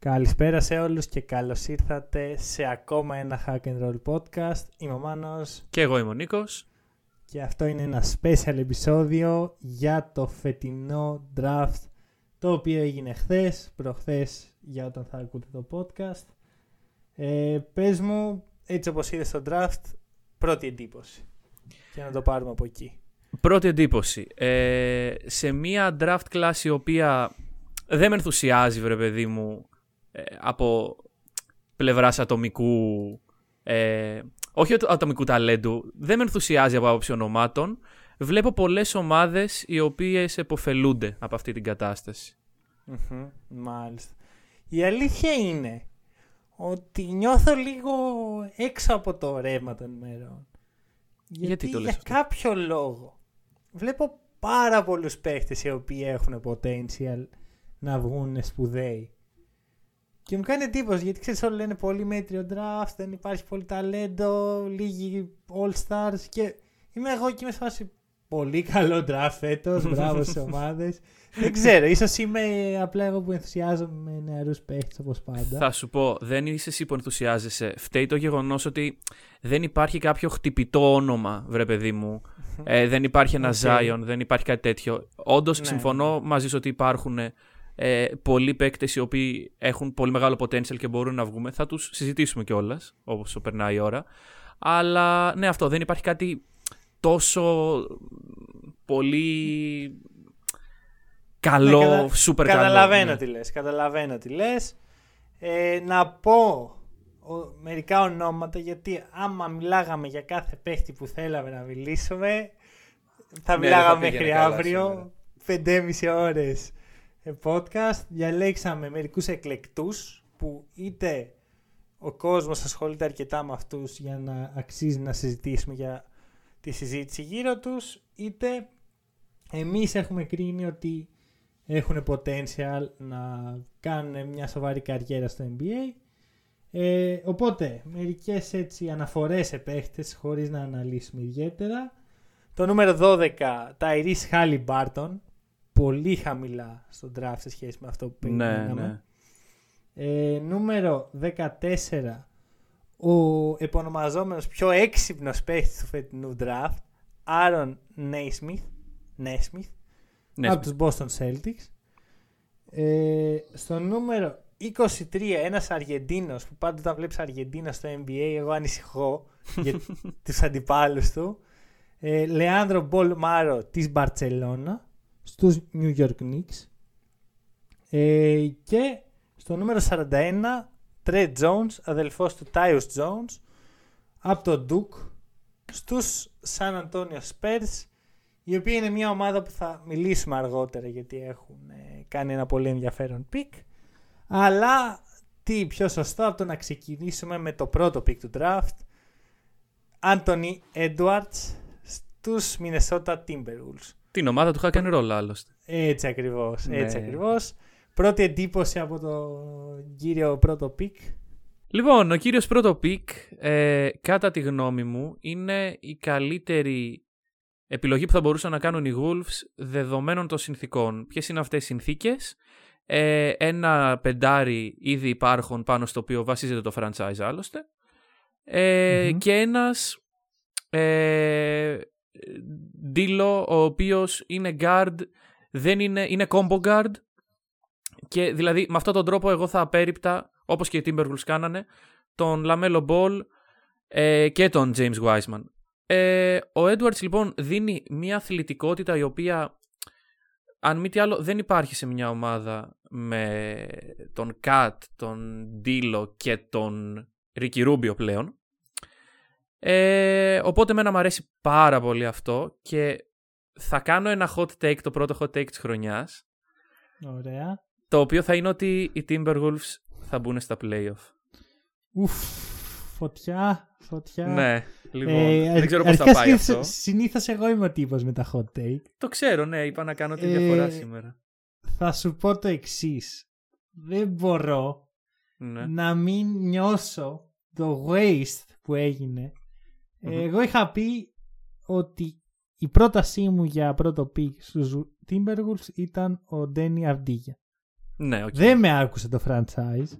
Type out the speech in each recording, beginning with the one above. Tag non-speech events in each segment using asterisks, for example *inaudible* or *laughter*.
Καλησπέρα σε όλους και καλώς ήρθατε σε ακόμα ένα Hack and Roll podcast. Είμαι ο Μάνος. Και εγώ είμαι ο Νίκος. Και αυτό είναι ένα special επεισόδιο για το φετινό draft το οποίο έγινε χθες, προχθές για όταν θα ακούτε το podcast. Ε, πες μου, έτσι όπως είδες το draft, πρώτη εντύπωση. Και να το πάρουμε από εκεί. Πρώτη εντύπωση. Ε, σε μια draft class η οποία δεν με ενθουσιάζει, βρε παιδί μου, ε, από πλευράς ατομικού... Ε, όχι ατομικού ταλέντου, δεν με ενθουσιάζει από άποψη ονομάτων. Βλέπω πολλές ομάδες οι οποίες εποφελούνται από αυτή την κατασταση μάλιστα. Η αλήθεια είναι ότι νιώθω λίγο έξω από το ρεύμα των ημερών. Γιατί, Γιατί το λες για κάποιο λόγο βλέπω πάρα πολλούς παίχτες οι οποίοι έχουν potential να βγουν σπουδαίοι. Και μου κάνει εντύπωση γιατί ξέρεις, όλοι λένε πολύ μέτριο draft, δεν υπάρχει πολύ ταλέντο, λίγοι all stars. Και είμαι εγώ και είμαι σε φάση πολύ καλό draft φέτος. μπράβο στις *laughs* ομάδες. δεν ξέρω, ίσως είμαι απλά εγώ που ενθουσιάζομαι με νεαρούς παίχτες όπως πάντα. Θα σου πω, δεν είσαι εσύ που ενθουσιάζεσαι. Φταίει το γεγονός ότι δεν υπάρχει κάποιο χτυπητό όνομα, βρε παιδί μου. ε, δεν υπάρχει ένα okay. Zion, δεν υπάρχει κάτι τέτοιο. Όντως, ναι. συμφωνώ μαζί σου ότι υπάρχουν ε, πολλοί παίκτες οι οποίοι έχουν πολύ μεγάλο potential και μπορούν να βγούμε. Θα τους συζητήσουμε κιόλας, όπως περνάει η ώρα. Αλλά ναι, αυτό δεν υπάρχει κάτι τόσο πολύ καλό, ναι, κατα... super καταλαβαίνω καλό. Τι λες, καταλαβαίνω τι λες. Ε, να πω μερικά ονόματα γιατί άμα μιλάγαμε για κάθε παίχτη που θέλαμε να μιλήσουμε θα ναι, μιλάγαμε μέχρι αύριο 5,5 ώρες ε, podcast. Διαλέξαμε μερικούς εκλεκτούς που είτε ο κόσμος ασχολείται αρκετά με αυτούς για να αξίζει να συζητήσουμε για τη συζήτηση γύρω τους είτε εμείς έχουμε κρίνει ότι έχουν potential να κάνουν μια σοβαρή καριέρα στο NBA. Ε, οπότε, μερικές έτσι αναφορές σε παίχτες χωρίς να αναλύσουμε ιδιαίτερα. Το νούμερο 12, Tyrese Halliburton, πολύ χαμηλά στο draft σε σχέση με αυτό που περιμέναμε. Ναι, ναι. Ε, νούμερο 14, ο επωνομαζόμενος πιο έξυπνος παίχτης του φετινού draft, Aaron Nesmith, Nesmith, από τους Boston Celtics. Ε, στο νούμερο 23, ένας Αργεντίνος που πάντα όταν βλέπεις Αργεντίνα στο NBA εγώ ανησυχώ *laughs* για τους αντιπάλους του. Ε, Λεάνδρο Μπολμάρο της Μπαρτσελώνα στους New York Knicks. Ε, και στο νούμερο 41 Tre Jones, αδελφός του Tyus Jones από το Duke στους San Antonio Spurs η οποία είναι μια ομάδα που θα μιλήσουμε αργότερα γιατί έχουν ε, κάνει ένα πολύ ενδιαφέρον pick αλλά τι πιο σωστό από το να ξεκινήσουμε με το πρώτο pick του draft Anthony Edwards στους Minnesota Timberwolves την ομάδα του Hack and Roll άλλωστε. Έτσι ακριβώς, έτσι ναι. ακριβώς. Πρώτη εντύπωση από το κύριο πρώτο pick. Λοιπόν, ο κύριος πρώτο pick, ε, κατά τη γνώμη μου, είναι η καλύτερη επιλογή που θα μπορούσαν να κάνουν οι Wolves δεδομένων των συνθήκων. Ποιες είναι αυτές οι συνθήκες; Ε, ένα πεντάρι ήδη υπάρχουν πάνω στο οποίο βασίζεται το franchise άλλωστε. Ε, Και ένας ε, D'Lo, ο οποίος είναι guard, δεν είναι, είναι combo guard και δηλαδή με αυτόν τον τρόπο εγώ θα απέρριπτα, όπως και οι Timberwolves κάνανε, τον LaMelo Ball ε, και τον James Wiseman. Ε, ο Edwards λοιπόν δίνει μια αθλητικότητα η οποία αν μη τι άλλο δεν υπάρχει σε μια ομάδα με τον KAT, τον D'Lo και τον Ρίκι Ρούμπιο πλέον. Ε, οπότε εμένα μου αρέσει πάρα πολύ αυτό και θα κάνω ένα hot take, το πρώτο hot take της χρονιάς. Ωραία. Το οποίο θα είναι ότι οι Timberwolves θα μπουν στα playoff. Ουφ, φωτιά, φωτιά. Ναι, λοιπόν, ε, δεν ξέρω πώς θα πάει συνήθως, αυτό. Συνήθως εγώ είμαι ο τύπος με τα hot take. Το ξέρω, ναι, είπα να κάνω τη διαφορά ε, σήμερα. Θα σου πω το εξής. Δεν μπορώ ναι. να μην νιώσω το waste που έγινε εγώ είχα πει ότι η πρότασή μου για πρώτο pick στους Timberwolves ήταν ο Ντένι Αβδίγια. Ναι, okay. Δεν με άκουσε το franchise.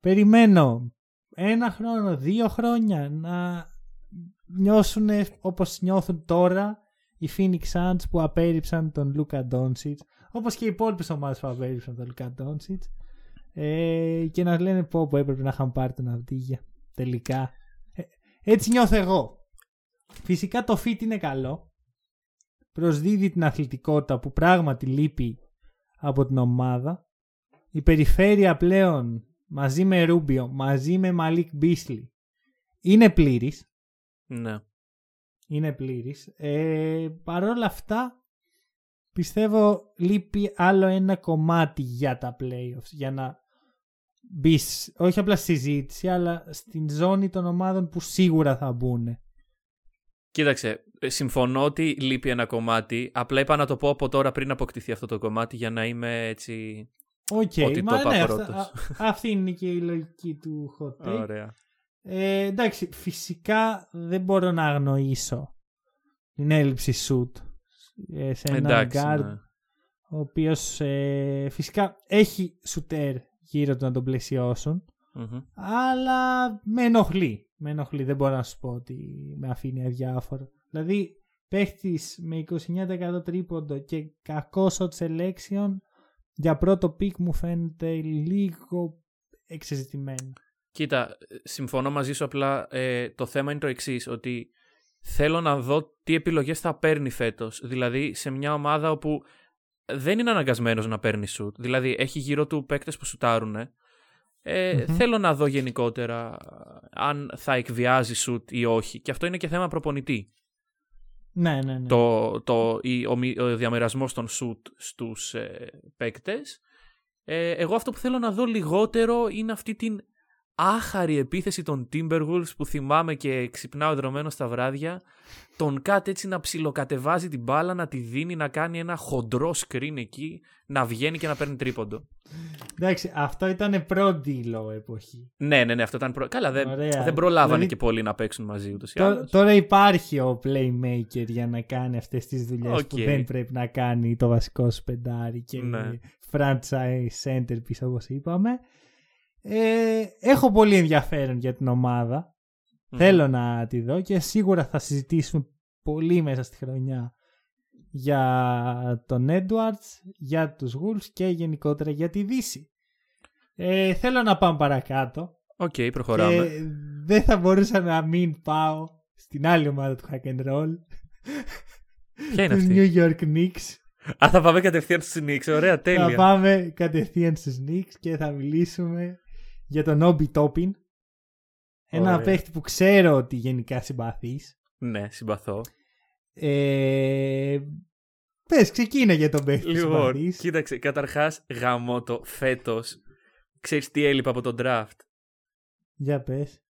Περιμένω ένα χρόνο, δύο χρόνια να νιώσουν όπως νιώθουν τώρα οι Phoenix Suns που απέρριψαν τον Λούκα Doncic όπως και οι υπόλοιπες ομάδες που απέρριψαν τον Λούκα Doncic ε, και να λένε πω που έπρεπε να είχαν πάρει τον Αβδίγια τελικά. Ε, έτσι νιώθω εγώ. Φυσικά το fit είναι καλό. Προσδίδει την αθλητικότητα που πράγματι λείπει από την ομάδα. Η περιφέρεια πλέον μαζί με Ρούμπιο, μαζί με Μαλίκ Μπίσλι είναι πλήρης. Ναι. Είναι πλήρης. Ε, Παρ' όλα αυτά πιστεύω λείπει άλλο ένα κομμάτι για τα playoffs για να μπεις όχι απλά στη συζήτηση αλλά στην ζώνη των ομάδων που σίγουρα θα μπουν. Κοίταξε, ε, συμφωνώ ότι λείπει ένα κομμάτι. Απλά είπα να το πω από τώρα πριν αποκτηθεί αυτό το κομμάτι για να είμαι έτσι. Οκ, Ότι το μα είπα ναι, πρώτος. αυτά- α- αυτή είναι και η λογική του hot take. Ωραία. Ε, εντάξει, φυσικά δεν μπορώ να αγνοήσω την έλλειψη shoot ε, σε έναν Εντάξει. guard ναι. ο οποίος ε, φυσικά έχει shooter γύρω του να τον πλαισιώσουν Μμμ. αλλά με ενοχλεί. Με ενοχλεί, δεν μπορώ να σου πω ότι με αφήνει αδιάφορο. Δηλαδή, παίχτης με 29% τρίποντο και κακό shot selection για πρώτο pick μου φαίνεται λίγο εξεζητημένο. Κοίτα, συμφωνώ μαζί σου απλά. ε, το θέμα είναι το εξής, ότι θέλω να δω τι επιλογές θα παίρνει φέτος. Δηλαδή σε μια ομάδα όπου δεν είναι αναγκασμένος να παίρνει σουτ. Δηλαδή έχει γύρω του παίκτες που σουτάρουν. Ε, Μμμ. Θέλω να δω γενικότερα αν θα εκβιάζει σουτ ή όχι. Και αυτό είναι και θέμα προπονητή. Ναι, ναι, ναι. το, το, η, ο, μη- ο διαμερισμός των σουτ στους ε, παίκτες. Ε, εγώ αυτό που θέλω να δω λιγότερο είναι αυτή την άχαρη επίθεση των Timberwolves που θυμάμαι και ξυπνάω εδρωμένο στα βράδια. Τον KAT έτσι να ψιλοκατεβάζει την μπάλα, να τη δίνει, να κάνει ένα χοντρό screen εκεί, να βγαίνει και να παίρνει τρίποντο. Εντάξει, αυτό ήταν προ- D'Lo εποχή. Ναι, ναι, ναι, αυτό ήταν. Προ... Καλά, δεν, Ωραία. δεν προλάβανε Δηλαδή- και πολλοί να παίξουν μαζί ούτως ή Τω- άλλως. τώρα υπάρχει ο playmaker για να κάνει αυτές τις δουλειές που Οκ. δεν πρέπει να κάνει το βασικό σου πεντάρι και Ναι. franchise centerpiece όπως είπαμε. Ε, έχω πολύ ενδιαφέρον για την ομάδα. Μμμ. Θέλω να τη δω και σίγουρα θα συζητήσουμε πολύ μέσα στη χρονιά για τον Edwards, για τους Wolves και γενικότερα για τη Δύση. Ε, θέλω να πάμε παρακάτω. Οκ, προχωράμε. Και δεν θα μπορούσα να μην πάω στην άλλη ομάδα του Hack and Roll. Ποια είναι τους αυτή; New York Knicks. Α, θα πάμε κατευθείαν στους Knicks. Ωραία, Θα τέλεια. πάμε κατευθείαν στους Knicks και θα μιλήσουμε για τον Obi Toppin. Ένα Ωραία. παίχτη που ξέρω ότι γενικά συμπαθείς. Ναι, συμπαθώ. Ε, πες, ξεκίνα για τον παίχτη που Λοιπόν, συμπαθείς. κοίταξε, καταρχάς γαμώτο φέτος. Ξέρεις τι έλειπε από τον draft; Για πες.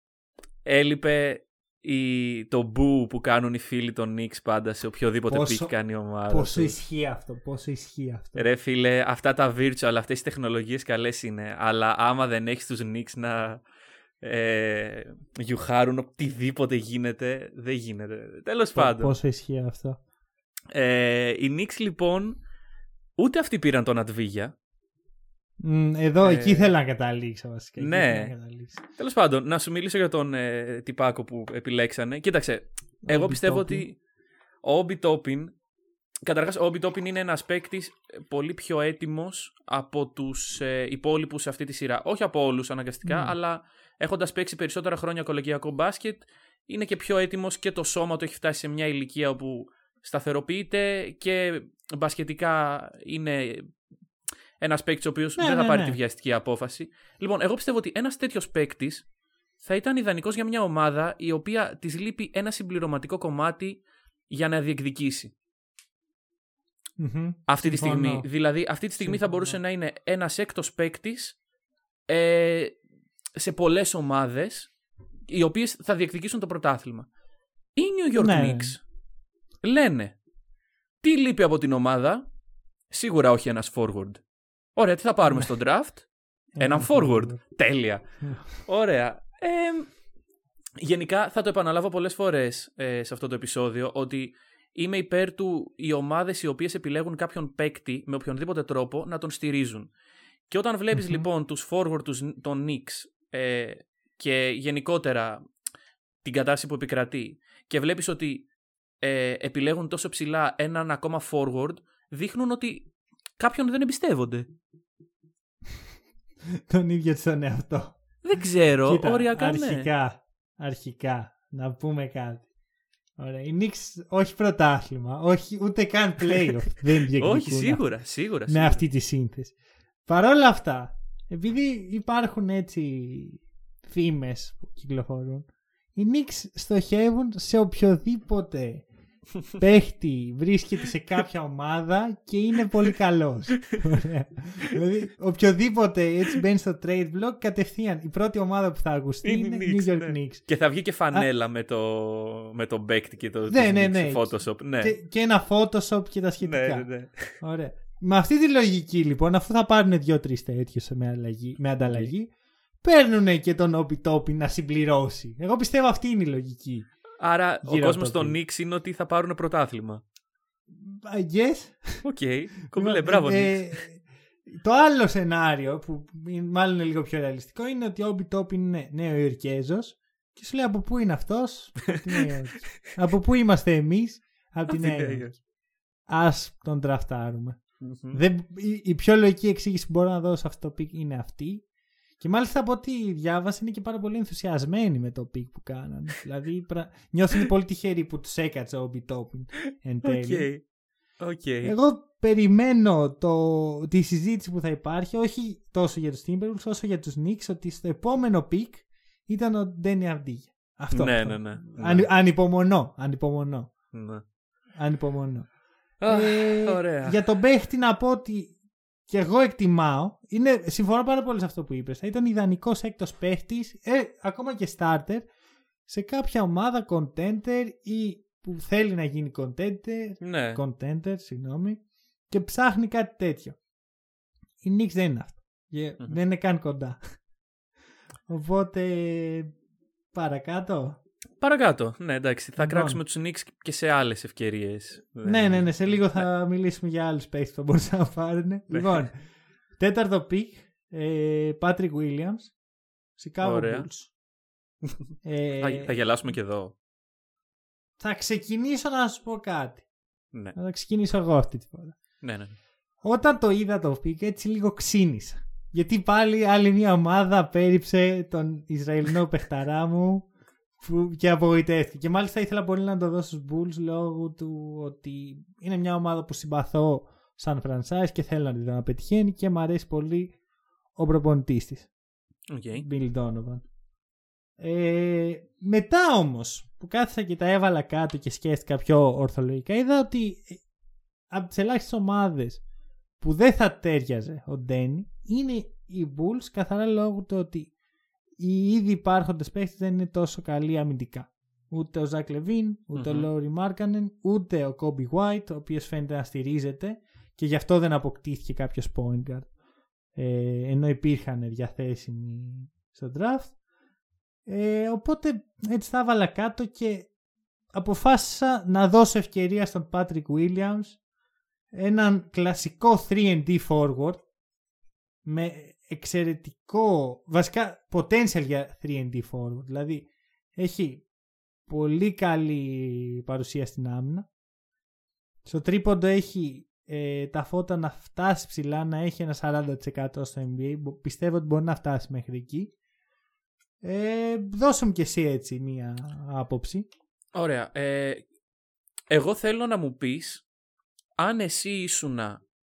Έλειπε η, το μπου που κάνουν οι φίλοι των Knicks πάντα σε οποιοδήποτε Πόσο- pick κάνει η ομάδα. Πόσο τους. ισχύει αυτό, πόσο ισχύει αυτό. Ρε φίλε, αυτά τα virtual, αυτές οι τεχνολογίες καλές είναι, αλλά άμα δεν έχεις τους Knicks να ε, γιουχάρουν οτιδήποτε γίνεται, δεν γίνεται. Τέλος πάντων. Πόσο ισχύει αυτό. Ε, οι Knicks λοιπόν, ούτε αυτοί πήραν τον Αντβίγια. Μ, Εδώ, Ε, εκεί θέλω να καταλήξω βασικά. εκεί ναι. θέλω να καταλήξω. Τέλος πάντων, να σου μιλήσω για τον ε, τυπάκο που επιλέξανε. Κοίταξε, εγώ Obi πιστεύω Toppin. ότι ο Όμπι Τόπιν. Καταρχάς, ο Όμπι Τόπιν είναι ένας παίκτης πολύ πιο έτοιμος από τους ε, υπόλοιπους σε αυτή τη σειρά. Όχι από όλους αναγκαστικά, Mm. αλλά έχοντας παίξει περισσότερα χρόνια κολεγιακό μπάσκετ, είναι και πιο έτοιμος και το σώμα του έχει φτάσει σε μια ηλικία όπου σταθεροποιείται και μπασκετικά είναι ένας παίκτης ο οποίος Ναι, δεν θα ναι, πάρει ναι. τη βιαστική απόφαση. Λοιπόν, εγώ πιστεύω ότι ένας τέτοιος παίκτης θα ήταν ιδανικός για μια ομάδα η οποία της λείπει ένα συμπληρωματικό κομμάτι για να διεκδικήσει. Μμμ. Αυτή τη Συμφωνώ. στιγμή. Δηλαδή, αυτή τη στιγμή θα Συμφωνώ. μπορούσε να είναι ένας έκτος παίκτης ε, σε πολλές ομάδες οι οποίες θα διεκδικήσουν το πρωτάθλημα. Οι New York Ναι. Knicks λένε τι λείπει από την ομάδα; Σίγουρα όχι ένας forward. Ωραία, τι θα πάρουμε Ναι. στο draft; Έναν forward. Τέλεια. Ωραία. Ε, γενικά θα το επαναλάβω πολλές φορές ε, σε αυτό το επεισόδιο ότι είμαι υπέρ του οι ομάδες οι οποίες επιλέγουν κάποιον παίκτη με οποιονδήποτε τρόπο να τον στηρίζουν. Και όταν βλέπεις λοιπόν τους forward τους, των Knicks ε, και γενικότερα την κατάσταση που επικρατεί και βλέπεις ότι ε, επιλέγουν τόσο ψηλά έναν ακόμα forward, δείχνουν ότι κάποιον δεν εμπιστεύονται. *laughs* Τον ίδιο τον εαυτό. Δεν ξέρω, Κοίτα, οριακά ναι. αρχικά, αρχικά, να πούμε κάτι. Ωραία. Η Knicks όχι πρωτάθλημα, όχι ούτε καν playoff. *laughs* δεν διεκδικούν Όχι, σίγουρα, σίγουρα. με σίγουρα. αυτή τη σύνθεση. Παρ' όλα αυτά, επειδή υπάρχουν έτσι φήμες που κυκλοφορούν, οι Knicks στοχεύουν σε οποιοδήποτε παίχτη βρίσκεται σε κάποια ομάδα και είναι πολύ καλός. Ωραία. δηλαδή, οποιοδήποτε έτσι μπαίνει στο trade block, κατευθείαν η πρώτη ομάδα που θα ακουστεί είναι, Είναι οι New Knicks, York ναι. Knicks. Και θα βγει και φανέλα με το, με το Beckett και το Ναι, τους ναι, Knicks ναι. Photoshop. Ναι. Και, και ένα Photoshop και τα σχετικά. ναι, ναι, ναι. Ωραία. Με αυτή τη λογική λοιπόν, αφού θα πάρουν δύο-τρεις τέτοιους με, αλλαγή- με ανταλλαγή, παίρνουν και τον Obi Toppin να συμπληρώσει. Εγώ πιστεύω αυτή είναι η λογική. Άρα Γύρω ο από κόσμος το των τι. Knicks είναι ότι θα πάρουν πρωτάθλημα. I guess. Οκ. Κομπλέ, μπράβο Ε, Knicks. το άλλο σενάριο, που είναι- μάλλον είναι λίγο πιο ρεαλιστικό, είναι ότι ο Obi Toppin είναι Νεοϋορκέζος και σου λέει από πού είναι αυτός, από τη Νέα Υόρκη. *laughs* από πού είμαστε εμείς, από τη Από τη Νέα Νέα Υόρκη. Υόρκη. Ας τον draft άρουμε. Μμμ. Δεν, η, η πιο λογική εξήγηση που μπορώ να δώσω σε αυτό το pick είναι αυτή. Και μάλιστα από ό,τι διάβασα είναι και πάρα πολύ ενθουσιασμένοι με το pick που κάνανε. *laughs* δηλαδή πρα... νιώθουν πολύ τυχεροί που τους έκατσε ο Obi Toppin εν τέλει. Οκ. Οκ. Εγώ περιμένω το, τη συζήτηση που θα υπάρχει όχι τόσο για τους Timberwolves όσο για τους Knicks ότι στο επόμενο pick ήταν ο Ντένι Αυντίγια. Αυτό. Ναι, αυτό. ναι, ναι. Αν, ανυπομονώ, ανυπομονώ, Ναι. ανυπομονώ. Αχ, Ε, Ωραία. Για τον παίχτη να πω ότι και εγώ εκτιμάω, είναι, συμφωνώ πάρα πολύ σε αυτό που είπες, θα ήταν ιδανικός έκτος παίχτης, ε, ακόμα και starter, σε κάποια ομάδα contender ή που θέλει να γίνει contender, Ναι. contender, συγγνώμη, και ψάχνει κάτι τέτοιο. Η Knicks δεν είναι αυτό. Και Μμμ. Δεν είναι καν κοντά. Οπότε, παρακάτω. Παρακάτω. Ναι, εντάξει. Θα Λοιπόν. κράξουμε τους Knicks και σε άλλες ευκαιρίες. Ναι, ναι, ναι. Σε λίγο θα μιλήσουμε για άλλους παίχτες που θα μπορούσαν να πάρουν. λοιπόν, τέταρτο pick, ε, Patrick Williams, Chicago Ωραία. Bulls. *laughs* Ε, Θα, θα γελάσουμε και εδώ. θα ξεκινήσω να σου πω κάτι. Ναι, Θα ξεκινήσω εγώ αυτή τη φορά. ναι, ναι. Όταν το είδα το pick έτσι λίγο ξίνισα. Γιατί πάλι άλλη μια ομάδα απέρριψε τον Ισραηλινό *laughs* παιχταρά μου που και απογοητεύτηκε. Και μάλιστα ήθελα πολύ να το δώσω στους Bulls λόγω του ότι είναι μια ομάδα που συμπαθώ σαν franchise και θέλω να τη δω να πετυχαίνει και μου αρέσει πολύ ο προπονητής της, OK. Bill Donovan. Ε, μετά όμως που κάθισα και τα έβαλα κάτω και σκέφτηκα πιο ορθολογικά είδα ότι ε, από τις ελάχιστες ομάδες που δεν θα τέριαζε ο Ντένι είναι οι Bulls καθαρά λόγω του ότι οι ήδη υπάρχοντες παίχτες δεν είναι τόσο καλοί αμυντικά. Ούτε ο Ζακ Λεβίν, ούτε ο Μμμ. Λόρι Μάρκανεν, ούτε ο Κόμπι White, ο οποίος φαίνεται να στηρίζεται και γι' αυτό δεν αποκτήθηκε κάποιος point guard. Ε, ενώ υπήρχαν διαθέσιμοι στο draft. Ε, οπότε έτσι τα έβαλα κάτω και αποφάσισα να δώσω ευκαιρία στον Patrick Williams έναν κλασικό 3D forward με εξαιρετικό βασικά potential για 3D forward. Δηλαδή έχει πολύ καλή παρουσία στην άμυνα. Στο τρίποντο έχει ε, τα φώτα να φτάσει ψηλά να έχει ένα 40% στο NBA Μπο- πιστεύω ότι μπορεί να φτάσει μέχρι εκεί. Ε, δώσε μου και εσύ έτσι μία άποψη. Ωραία. Ε, εγώ θέλω να μου πεις αν εσύ ήσουν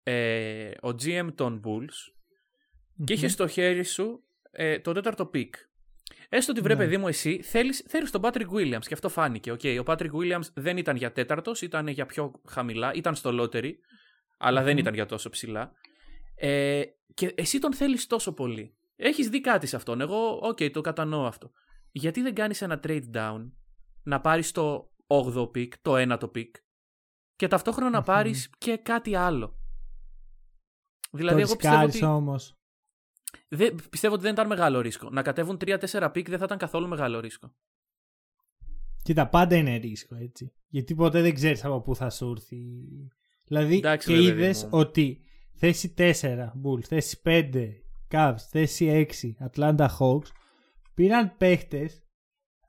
ε, ο GM των Bulls και είχες στο χέρι σου ε, το τέταρτο pick. Έστω ότι βρε Ναι. παιδί μου εσύ θέλεις, θέλεις τον Patrick Williams και αυτό φάνηκε. Okay, ο Patrick Williams δεν ήταν για τέταρτος, ήταν για πιο χαμηλά, ήταν στο lottery, αλλά δεν Μμμ. ήταν για τόσο ψηλά. Ε, και εσύ τον θέλεις τόσο πολύ. Έχεις δει κάτι σε αυτόν. Εγώ, οκ, το κατανοώ αυτό. Γιατί δεν κάνεις ένα trade down να πάρεις το 8ο pick, το 1ο pick και ταυτόχρονα να Μμμ. πάρεις και κάτι άλλο. Δηλαδή, το εγώ πιστεύω ρισκάρεις ότι, όμως δεν, πιστεύω ότι δεν ήταν μεγάλο ρίσκο. Να κατέβουν 3-4 pick δεν θα ήταν καθόλου μεγάλο ρίσκο. Κοίτα, πάντα είναι ρίσκο έτσι. Γιατί ποτέ δεν ξέρεις από πού θα σου έρθει. Δηλαδή, Εντάξει, και ρε παιδί είδες μου. ότι θέση 4 Bulls, θέση 5 Cavs, θέση 6 Atlanta Hawks πήραν παίχτες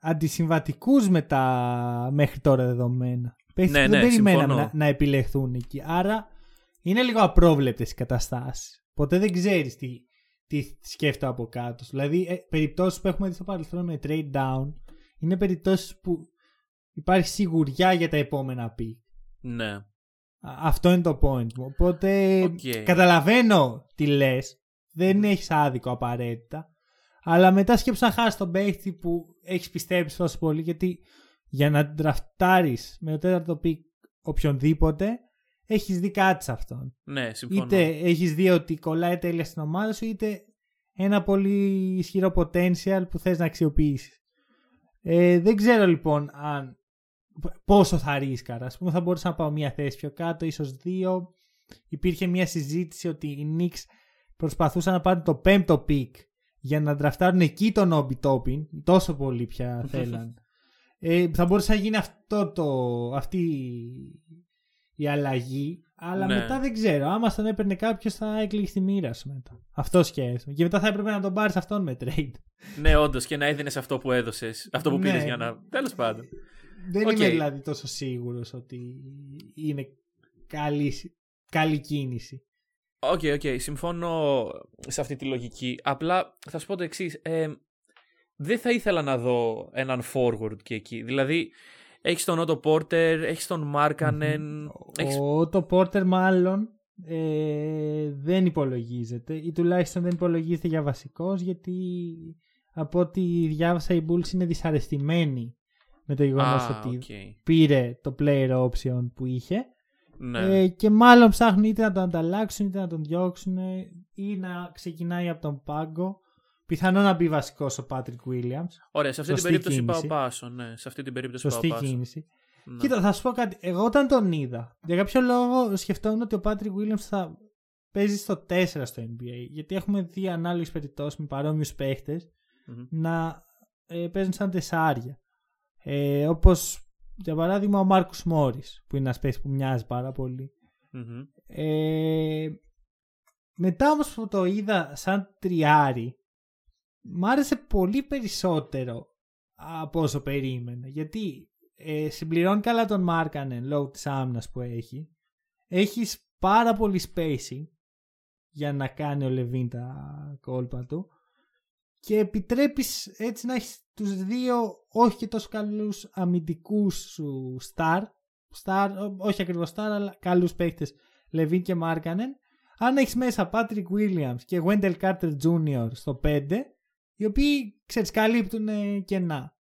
αντισυμβατικούς με τα μέχρι τώρα δεδομένα. Παίχτες Ναι, που ναι, δεν περιμέναμε συμφωνώ. να, να επιλεχθούν εκεί. Άρα είναι λίγο απρόβλεπτες οι καταστάσεις. Ποτέ δεν ξέρεις τι, τι σκέφτεται από κάτω. Δηλαδή ε, περιπτώσεις που έχουμε δει στο παρελθόν με trade down είναι περιπτώσεις που υπάρχει σιγουριά για τα επόμενα pick. Ναι. Α- Αυτό είναι το point μου. Οπότε Οκ. καταλαβαίνω τι λες. Δεν έχεις άδικο απαραίτητα. Αλλά μετά σκέψου να χάσεις τον παίχτη που έχεις πιστέψει τόσο πολύ. Γιατί για να ντραφτάρεις με το τέταρτο pick οποιονδήποτε, έχεις δει κάτι σε αυτόν. Ναι, συμφωνώ. Είτε έχεις δει ότι κολλάει τέλεια στην ομάδα σου, είτε ένα πολύ ισχυρό potential που θες να αξιοποιήσεις. Ε, δεν ξέρω λοιπόν αν πόσο θα ρίσκαρα. Ας πούμε θα μπορούσα να πάω μία θέση πιο κάτω, ίσως δύο. Υπήρχε μία συζήτηση ότι οι Knicks προσπαθούσαν να πάρουν το πέμπτο pick για να δραφτάρουν εκεί τον Obi Toppin. Τόσο πολύ πια *laughs* θέλαν. ε, θα μπορούσε να γίνει αυτό το, αυτή η αλλαγή. Αλλά Ναι. μετά δεν ξέρω. Άμα στον έπαιρνε κάποιος θα έκλειγε στη μοίρα σου μετά. Αυτό σκέφτομαι. Και μετά θα έπρεπε να τον πάρεις αυτόν με trade. Ναι, όντως και να έδινες αυτό που έδωσες. Αυτό που Ναι. πήρες για να. Τέλος πάντων. Δεν Οκ. είμαι δηλαδή τόσο σίγουρος ότι είναι καλή, καλή κίνηση. OK, OK, συμφωνώ σε αυτή τη λογική. Απλά θα σου πω το εξής. δεν θα ήθελα να δω έναν forward και εκεί. Δηλαδή, έχεις τον Otto Porter, έχεις τον Markkanen. έχεις- Ο Otto Porter μάλλον ε, δεν υπολογίζεται ή τουλάχιστον δεν υπολογίζεται για βασικός γιατί από ό,τι διάβασα οι Bulls είναι δυσαρεστημένοι με το γεγονός Α, ότι οκ. πήρε το player option που είχε Ναι. ε, και μάλλον ψάχνουν είτε να τον ανταλλάξουν είτε να τον διώξουν ή να ξεκινάει από τον πάγκο πιθανό να μπει βασικός ο Patrick Williams Ωραία, σε αυτή την σωστή περίπτωση πάω κίνηση. πάσο. Ναι, σε αυτή την περίπτωση σωστή πάω πάσο. κίνηση Ναι. Κοίτα, θα σου πω κάτι. Εγώ όταν τον είδα, για κάποιο λόγο σκεφτόμουν ότι ο Patrick Williams θα παίζει στο 4 στο NBA. Γιατί έχουμε δει ανάλογες περιπτώσεις με παρόμοιους παίχτες Μμμ. να ε, παίζουν σαν τεσσάρια. Ε, Όπως για παράδειγμα ο Μάρκους Μόρις, που είναι ένας παίχτης που μοιάζει πάρα πολύ. Μμμ. Ε, μετά όμως που το είδα σαν τριάρι μ' άρεσε πολύ περισσότερο από όσο περίμενα γιατί ε, συμπληρώνει καλά τον Μάρκανεν λόγω της άμυνας που έχει έχεις πάρα πολύ spacing για να κάνει ο Λεβίν τα κόλπα του και επιτρέπεις έτσι να έχεις τους δύο όχι και τόσο καλούς αμυντικούς σου star, star ό- όχι ακριβώς star αλλά καλούς παίκτες Λεβίν και Μάρκανεν αν έχεις μέσα Patrick Williams και Wendell Carter Jr. στο 5 οι οποίοι ξέρεις καλύπτουν ε, κενά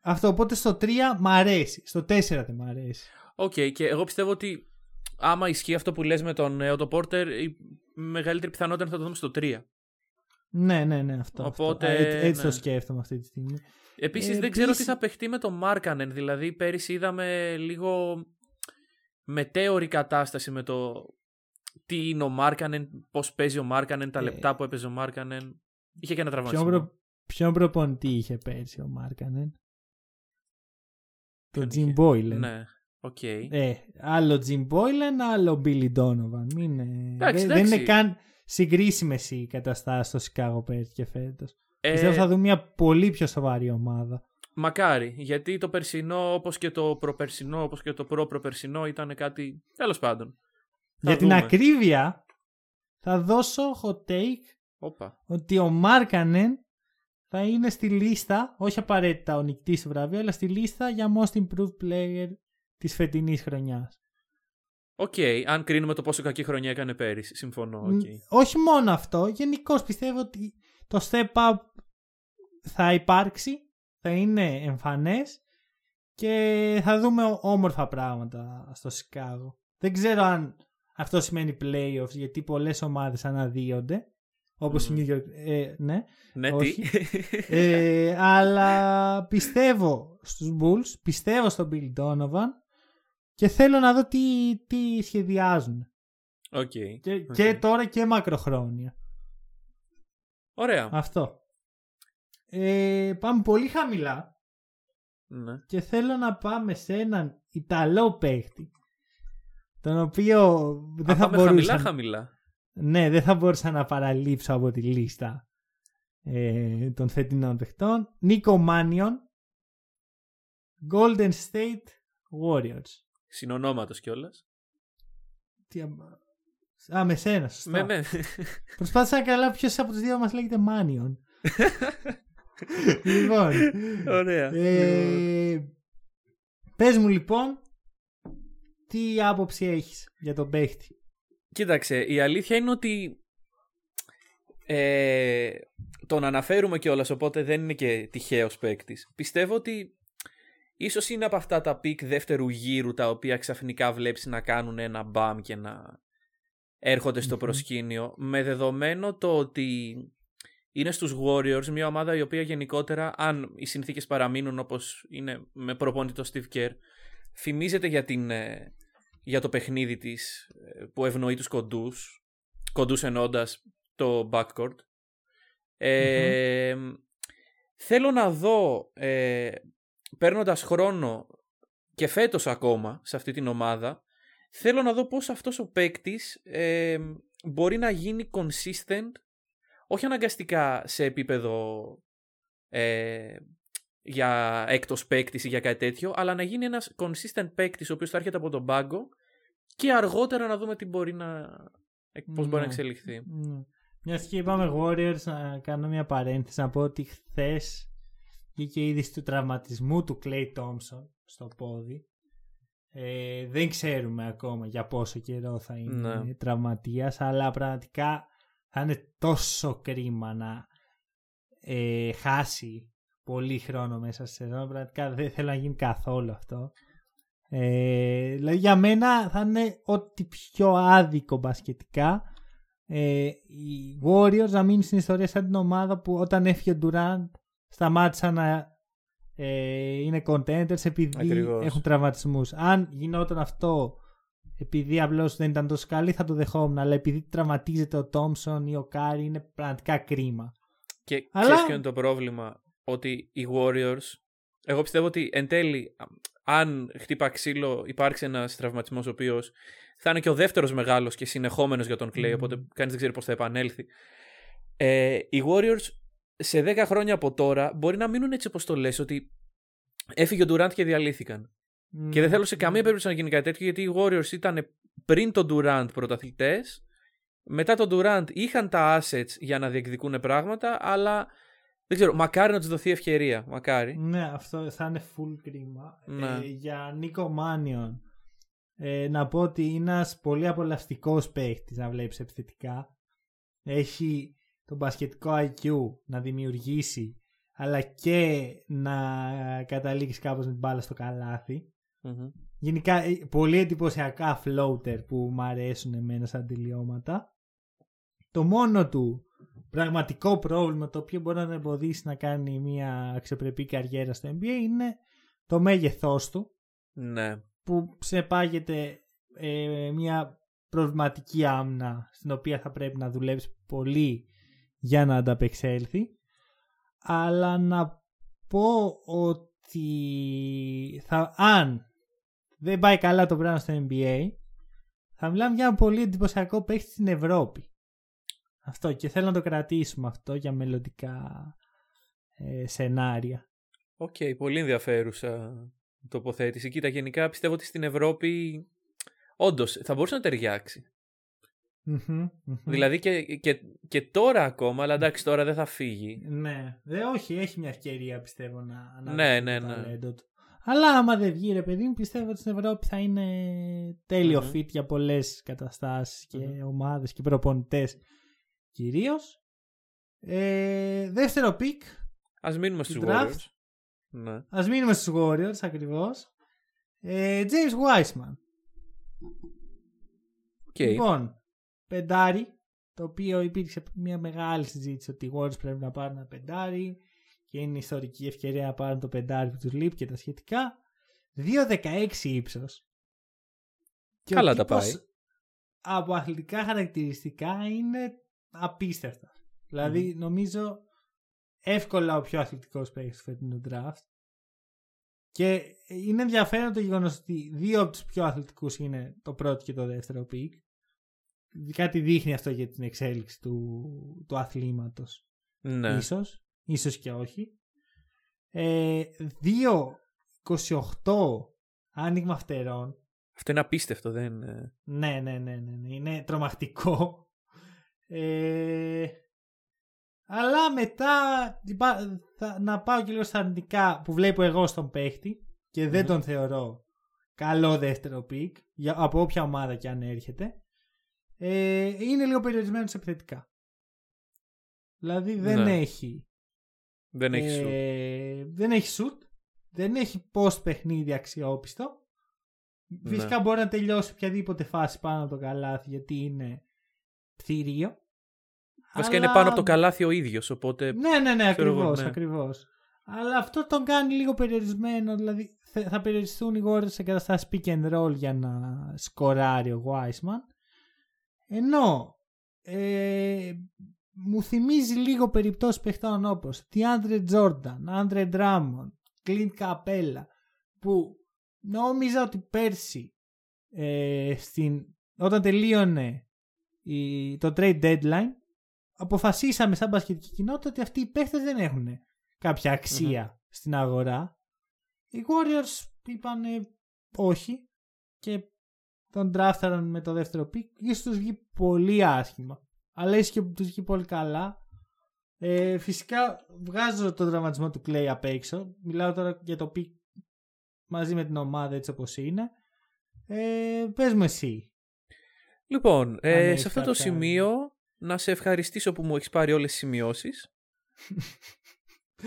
αυτό οπότε στο 3 μ' αρέσει στο 4 δεν μ' αρέσει Οκ, και εγώ πιστεύω ότι άμα ισχύει αυτό που λες με τον ε, Otto Porter, η μεγαλύτερη πιθανότητα είναι θα το δούμε στο 3. ναι ναι ναι αυτό, Οπότε, αυτό. Α, έτσι, έτσι ναι. το σκέφτομαι αυτή τη στιγμή Επίσης, Ε, δεν ξέρω τι επίσης- θα παιχτεί με τον Μάρκανεν. Δηλαδή, πέρυσι είδαμε λίγο μετέωρη κατάσταση με το τι είναι ο Μάρκανεν, πώς παίζει ο Μάρκανεν, τα Ε, λεπτά που έπαιζε ο Μάρκανεν. Είχε και ένα ποιον, τραυματισμό. προ... ποιον προπονητή είχε πέρσι ο Μάρκανεν; Το Ποιον Jim είχε; Boylan Ναι, οκ. Ε, άλλο Jim Boylan, άλλο Billy Donovan. Μην, ε, Εντάξει, δεν, δεν εντάξει. είναι καν συγκρίσιμες οι καταστάσεις στο Chicago πέρσι και φέτος. Ε, Πιστεύω θα δούμε μια πολύ πιο σοβαρή ομάδα. Μακάρι, γιατί το περσινό, όπως και το προπερσινό, όπως και το προ-προπερσινό, ήταν κάτι. Τέλος πάντων. Θα Για την δούμε. ακρίβεια, θα δώσω hot take Όπα. ότι ο Μάρκανεν θα είναι στη λίστα, όχι απαραίτητα ο νικητής του βραβείου, αλλά στη λίστα για most improved player της φετινής χρονιάς. Οκ, αν κρίνουμε το πόσο κακή χρονιά έκανε πέρυσι. Συμφωνώ. οκ. Μ, Όχι μόνο αυτό, γενικώς πιστεύω ότι το step up θα υπάρξει, θα είναι εμφανές και θα δούμε όμορφα πράγματα στο Σικάγο. Δεν ξέρω αν αυτό σημαίνει playoffs γιατί πολλές ομάδες αναδύονται όπως Μμμ. η New York, ε, ναι, Ναι, όχι. τι. *laughs* ε, αλλά πιστεύω στους Bulls, πιστεύω στον Bill Donovan και θέλω να δω τι, τι σχεδιάζουν. Οκ. Και, Οκ. και τώρα και μακροχρόνια. Ωραία. Αυτό. Ε, πάμε πολύ χαμηλά Ναι. και θέλω να πάμε σε έναν Ιταλό παίχτη τον οποίο δεν θα μπορούσα... χαμηλά, χαμηλά. Ναι, δεν θα μπορούσα να παραλείψω από τη λίστα ε, των φετινών παιχτών. Νίκο Μάνιον, Golden State Warriors. Συνονόματος κιόλας. Τι, α, με σένα, σωστά. Με, με. Προσπάθησα να καλά ποιος από τους δύο μας λέγεται Μάνιον. *laughs* λοιπόν. Ωραία. Ε, πες μου λοιπόν, τι άποψη έχεις για τον παίχτη; Κοίταξε, η αλήθεια είναι ότι ε, τον αναφέρουμε κιόλας, οπότε δεν είναι και τυχαίος παίκτης. Πιστεύω ότι ίσως είναι από αυτά τα pick δεύτερου γύρου τα οποία ξαφνικά βλέπεις να κάνουν ένα μπαμ και να έρχονται στο προσκήνιο με δεδομένο το ότι είναι στους Warriors μια ομάδα η οποία γενικότερα αν οι συνθήκες παραμείνουν όπως είναι με προπονητή το Steve Kerr θυμίζεται για, την, ε, για το παιχνίδι της ε, που ευνοεί τους κοντούς κοντούς ενώντας το backcourt. Ε, θέλω να δω ε, παίρνοντας χρόνο και φέτος ακόμα σε αυτή την ομάδα θέλω να δω πώς αυτός ο παίκτης ε, μπορεί να γίνει consistent όχι αναγκαστικά σε επίπεδο ε, για έκτος παίκτης ή για κάτι τέτοιο, αλλά να γίνει ένας consistent παίκτης ο οποίος θα έρχεται από τον πάγκο και αργότερα να δούμε τι μπορεί να, πώς μπορεί να ναι. εξελιχθεί. Ναι. Μιας και είπαμε Warriors, να κάνω μια παρένθεση να πω ότι χθες βγήκε η είδηση του τραυματισμού του Clay Thompson στο πόδι. Ε, δεν ξέρουμε ακόμα για πόσο καιρό θα είναι ναι. τραυματίας, αλλά πραγματικά θα είναι τόσο κρίμα να ε, χάσει πολύ χρόνο μέσα στη σεζόν. Πραγματικά δεν θέλω να γίνει καθόλου αυτό. Ε, δηλαδή για μένα θα είναι ό,τι πιο άδικο μπασκετικά ε, οι Warriors να μείνουν στην ιστορία σαν την ομάδα που όταν έφυγε ο Durant σταμάτησαν να ε, είναι contenders επειδή έχουν τραυματισμούς. Αν γινόταν αυτό επειδή απλώς δεν ήταν τόσο καλή θα το δεχόμουν. Αλλά επειδή τραυματίζεται ο Τόμσον ή ο Κάρι είναι πραγματικά κρίμα. Και αλλά... ξέρεις ποιο είναι το πρόβλημα; Ότι οι Warriors, εγώ πιστεύω ότι εν τέλει, αν χτύπα ξύλο υπάρξει ένας τραυματισμός ο οποίος θα είναι και ο δεύτερος μεγάλος και συνεχόμενος για τον Klay, οπότε κανείς δεν ξέρει πώς θα επανέλθει. Ε, οι Warriors σε 10 χρόνια από τώρα μπορεί να μείνουν έτσι όπως το λες, ότι έφυγε ο Durant και διαλύθηκαν. Και δεν θέλω σε καμία περίπτωση να γίνει κάτι τέτοιο, γιατί οι Warriors ήταν πριν τον Durant πρωταθλητές. Μετά τον Durant είχαν τα assets για να διεκδικούν πράγματα, αλλά δεν ξέρω, μακάρι να τους δοθεί ευκαιρία. Μακάρι. Ναι, αυτό θα είναι full κρίμα. Ναι. Ε, για Νίκο Μάνιον, ε, να πω ότι είναι ένας πολύ απολαυστικός παίχτης να βλέπεις επιθετικά. Έχει το μπασκετικό IQ να δημιουργήσει αλλά και να καταλήξει κάπως με την μπάλα στο καλαθι Γενικά ε, πολύ εντυπωσιακά floater που μου αρέσουν εμένα σαν τελειώματα. Το μόνο του πραγματικό πρόβλημα το οποίο μπορεί να τον εμποδίσει να κάνει μια αξιοπρεπή καριέρα στο NBA είναι το μέγεθός του. Ναι. Που συνεπάγεται ε, μια προβληματική άμυνα στην οποία θα πρέπει να δουλέψει πολύ για να ανταπεξέλθει. Αλλά να πω ότι θα, αν δεν πάει καλά το πράγμα στο NBA, θα μιλάμε για ένα πολύ εντυπωσιακό παίχτη στην Ευρώπη. Αυτό και θέλω να το κρατήσουμε αυτό για μελλοντικά ε, σενάρια. OK, okay, πολύ ενδιαφέρουσα τοποθέτηση. Κοίτα, γενικά πιστεύω ότι στην Ευρώπη όντως θα μπορούσε να ταιριάξει. Δηλαδή και, και, και τώρα ακόμα, αλλά εντάξει τώρα δεν θα φύγει. Ναι, δε, όχι, έχει μια ευκαιρία πιστεύω να αναδείξει ναι, ναι, ναι. το του. Αλλά άμα δεν βγει ρε παιδί μου, πιστεύω ότι στην Ευρώπη θα είναι τέλειο mm-hmm. fit για πολλές καταστάσεις και mm-hmm. ομάδες και προπονητές κυρίως. Ε, δεύτερο pick. Α μείνουμε στους Warriors. Ναι. Ας μείνουμε στους Warriors ακριβώς. Ε, James Wiseman. Okay. Λοιπόν, πεντάρι, το οποίο υπήρξε μια μεγάλη συζήτηση ότι οι Warriors πρέπει να πάρουν ένα πεντάρι και είναι ιστορική ευκαιρία να πάρουν το πεντάρι που τους λείπει και τα σχετικά. 2-16 ύψος. Καλά τα πάει. Από αθλητικά χαρακτηριστικά είναι απίστευτα. Δηλαδή νομίζω εύκολα ο πιο αθλητικός παίκτης του φετινού draft. Και είναι ενδιαφέρον το γεγονός ότι δύο από τους πιο αθλητικούς είναι το πρώτο και το δεύτερο pick. Κάτι δείχνει αυτό για την εξέλιξη του, του αθλήματος. Ναι. Ίσως, ίσως και όχι. Ε, 2-28 άνοιγμα φτερών. Αυτό είναι απίστευτο, δεν. ε, Ναι, ναι, ναι, ναι, ναι. είναι τρομακτικό. Ε, αλλά μετά υπά- θα, να πάω και λίγο στα αρνητικά που βλέπω εγώ στον παίχτη και δεν Μμμ. τον θεωρώ καλό δεύτερο pick για, από όποια ομάδα και αν έρχεται. Ε, είναι λίγο περιορισμένος επιθετικά. Δηλαδή δεν Ναι. έχει Δεν έχει σου. ε, δεν έχει shoot. Δεν έχει post παιχνίδι αξιόπιστο. Ναι. Φυσικά μπορεί να τελειώσει οποιαδήποτε φάση πάνω από το καλάθι γιατί είναι θηρίο. Βασικά Αλλά- είναι πάνω από το καλάθι ο ίδιος, οπότε. Ναι, ναι, ναι, Ξέρω εγώ, ακριβώς, ναι. ακριβώς. Αλλά αυτό τον κάνει λίγο περιορισμένο. Δηλαδή θε- θα περιοριστούν οι Warriors σε καταστάσει pick and roll για να σκοράρει ο Wiseman. Ενώ ε, μου θυμίζει λίγο περιπτώσεις παιχτών όπως DeAndre Jordan, Andre Drummond, Clint Capella που νόμιζα ότι πέρσι ε, στην, όταν τελείωνε η, το trade deadline αποφασίσαμε σαν μπασκετική κοινότητα ότι αυτοί οι παίχτες δεν έχουν κάποια αξία στην αγορά. Οι Warriors είπαν όχι και τον draftαραν με το δεύτερο pick. Ίσως τους βγει πολύ άσχημα. Αλλά ίσως και τους βγει πολύ καλά. Ε, φυσικά βγάζω τον τραυματισμό του Clay απ' έξω. Μιλάω τώρα για το pick μαζί με την ομάδα έτσι όπως είναι. Ε, πες μου εσύ. Λοιπόν, ε, έχεις σε αυτό το κάποια- σημείο να σε ευχαριστήσω που μου έχεις πάρει όλες τις σημειώσεις.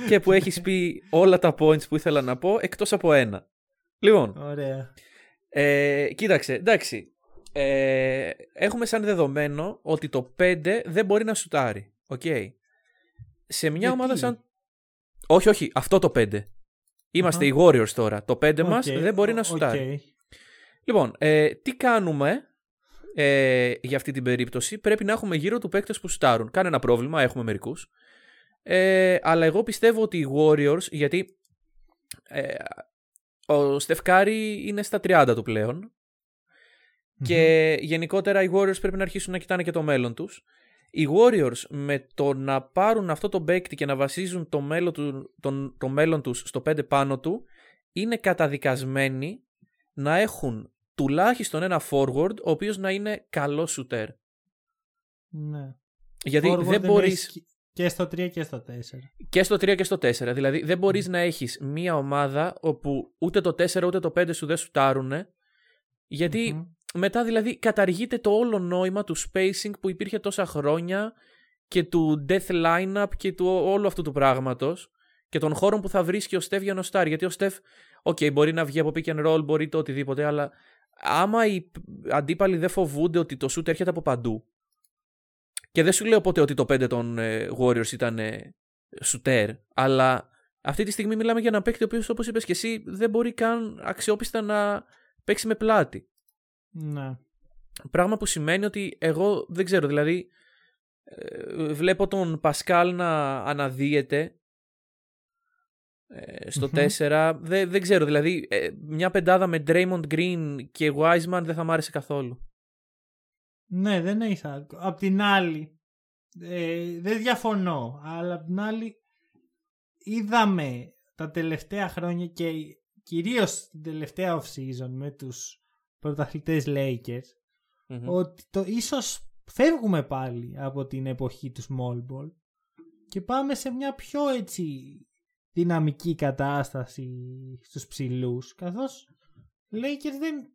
και που *laughs* έχεις πει όλα τα points που ήθελα να πω εκτός από ένα. Λοιπόν, Ωραία. ε, κοίταξε, εντάξει. Ε, έχουμε σαν δεδομένο ότι το 5 δεν μπορεί να σουτάρει. Οκ. Σε μια Γιατί; ομάδα σαν... Όχι, όχι, αυτό το 5. Είμαστε Αχα. οι Warriors τώρα. Το 5 μας Οκ, δεν μπορεί να ο- σουτάρει. οκ. Λοιπόν, ε, τι κάνουμε; Ε, για αυτή την περίπτωση. Πρέπει να έχουμε γύρω του παίκτες που σουτάρουν. Κανένα πρόβλημα, έχουμε μερικούς. Ε, αλλά εγώ πιστεύω ότι οι Warriors, γιατί ε, ο Στεφκάρη είναι στα 30 του πλέον και γενικότερα οι Warriors πρέπει να αρχίσουν να κοιτάνε και το μέλλον τους. Οι Warriors με το να πάρουν αυτό το παίκτη και να βασίζουν το μέλλον, του, τον, το μέλλον τους στο 5 πάνω του είναι καταδικασμένοι να έχουν τουλάχιστον ένα forward ο οποίος να είναι καλός shooter. Ναι. Γιατί Forward δεν μπορείς έχεις Και στο 3 και στο 4. και στο 3 και στο 4. Δηλαδή δεν μπορείς Mm. να έχεις μία ομάδα όπου ούτε το 4 ούτε το 5 σου δεν σουτάρουν γιατί Μμμ. μετά δηλαδή καταργείται το όλο νόημα του spacing που υπήρχε τόσα χρόνια και του death lineup και του όλου αυτού του πράγματος και των χώρων που θα βρίσκει ο Στεφ για να σουτάρει. Γιατί ο Στεφ, οκ, μπορεί να βγει από pick and roll, μπορεί το οτιδήποτε, αλλά άμα οι αντίπαλοι δεν φοβούνται ότι το shoot έρχεται από παντού. Και δεν σου λέω ποτέ ότι το 5 των ε, Warriors ήταν ε, shooter, αλλά αυτή τη στιγμή μιλάμε για ένα παίκτη ο οποίος όπως είπες και εσύ δεν μπορεί καν αξιόπιστα να παίξει με πλάτη. Ναι. Πράγμα που σημαίνει ότι εγώ δεν ξέρω, δηλαδή ε, βλέπω τον Πασκάλ να αναδύεται ε, στο Μμμ. 4. Δεν, δεν ξέρω, δηλαδή ε, μια πεντάδα με Draymond Green και Wiseman δεν θα μ' άρεσε καθόλου. Ναι, δεν έχει άδικο. Απ' την άλλη, ε, δεν διαφωνώ, αλλά απ' την άλλη είδαμε τα τελευταία χρόνια και κυρίως την τελευταία off-season με τους πρωταθλητές Lakers Μμμ. ότι το ίσως φεύγουμε πάλι από την εποχή του small ball και πάμε σε μια πιο έτσι δυναμική κατάσταση στους ψηλούς καθώς Lakers δεν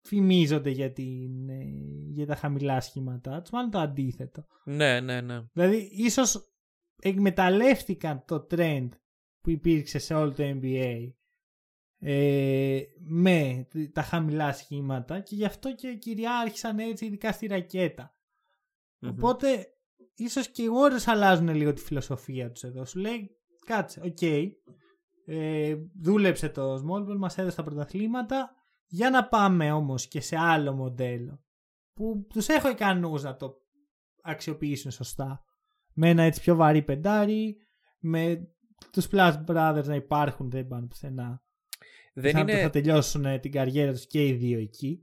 φημίζονται για, την, ε, για τα χαμηλά σχήματά τους μάλλον το αντίθετο Ναι, ναι, ναι. δηλαδή ίσως εκμεταλλεύτηκαν το trend που υπήρξε σε όλο το NBA ε, με τα χαμηλά σχήματα και γι' αυτό και κυριάρχησαν έτσι ειδικά στη ρακέτα. Μμμ. Οπότε ίσως και οι Warriors αλλάζουν λίγο τη φιλοσοφία τους εδώ. Σου λέει κάτσε, οκ, ε, δούλεψε το small ball, μας έδωσε τα πρωταθλήματα για να πάμε όμως και σε άλλο μοντέλο που τους έχω ικανούς να το αξιοποιήσουν σωστά με ένα έτσι πιο βαρύ πεντάρι με τους Plus Brothers να υπάρχουν δεν πάνε πουθενά Δεν θα, είναι... θα τελειώσουν ε, την καριέρα τους και οι δύο εκεί.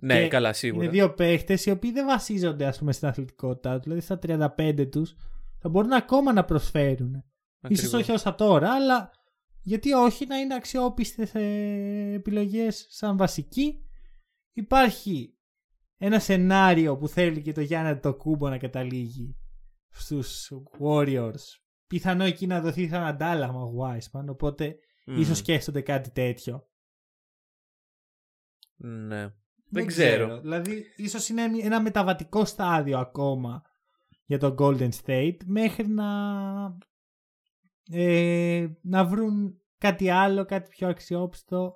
Ναι, και καλά, σίγουρα. Είναι δύο παίχτες οι οποίοι δεν βασίζονται ας πούμε, στην αθλητικότητά τους. Δηλαδή στα 35 τους θα μπορούν ακόμα να προσφέρουν. Ακριβώς. Ίσως όχι όσα τώρα, αλλά γιατί όχι να είναι αξιόπιστες ε, επιλογές σαν βασική. Υπάρχει ένα σενάριο που θέλει και το Γιάννη το κούμπο να καταλήγει στους Warriors. Πιθανό εκεί να δοθεί σαν αντάλλαγμα ο Wiseman, οπότε Μμμ. ίσως σκέφτονται κάτι τέτοιο. Ναι. Δεν ξέρω. Δηλαδή, ίσως είναι ένα μεταβατικό στάδιο ακόμα για το Golden State μέχρι να ε, να βρουν κάτι άλλο, κάτι πιο αξιόπιστο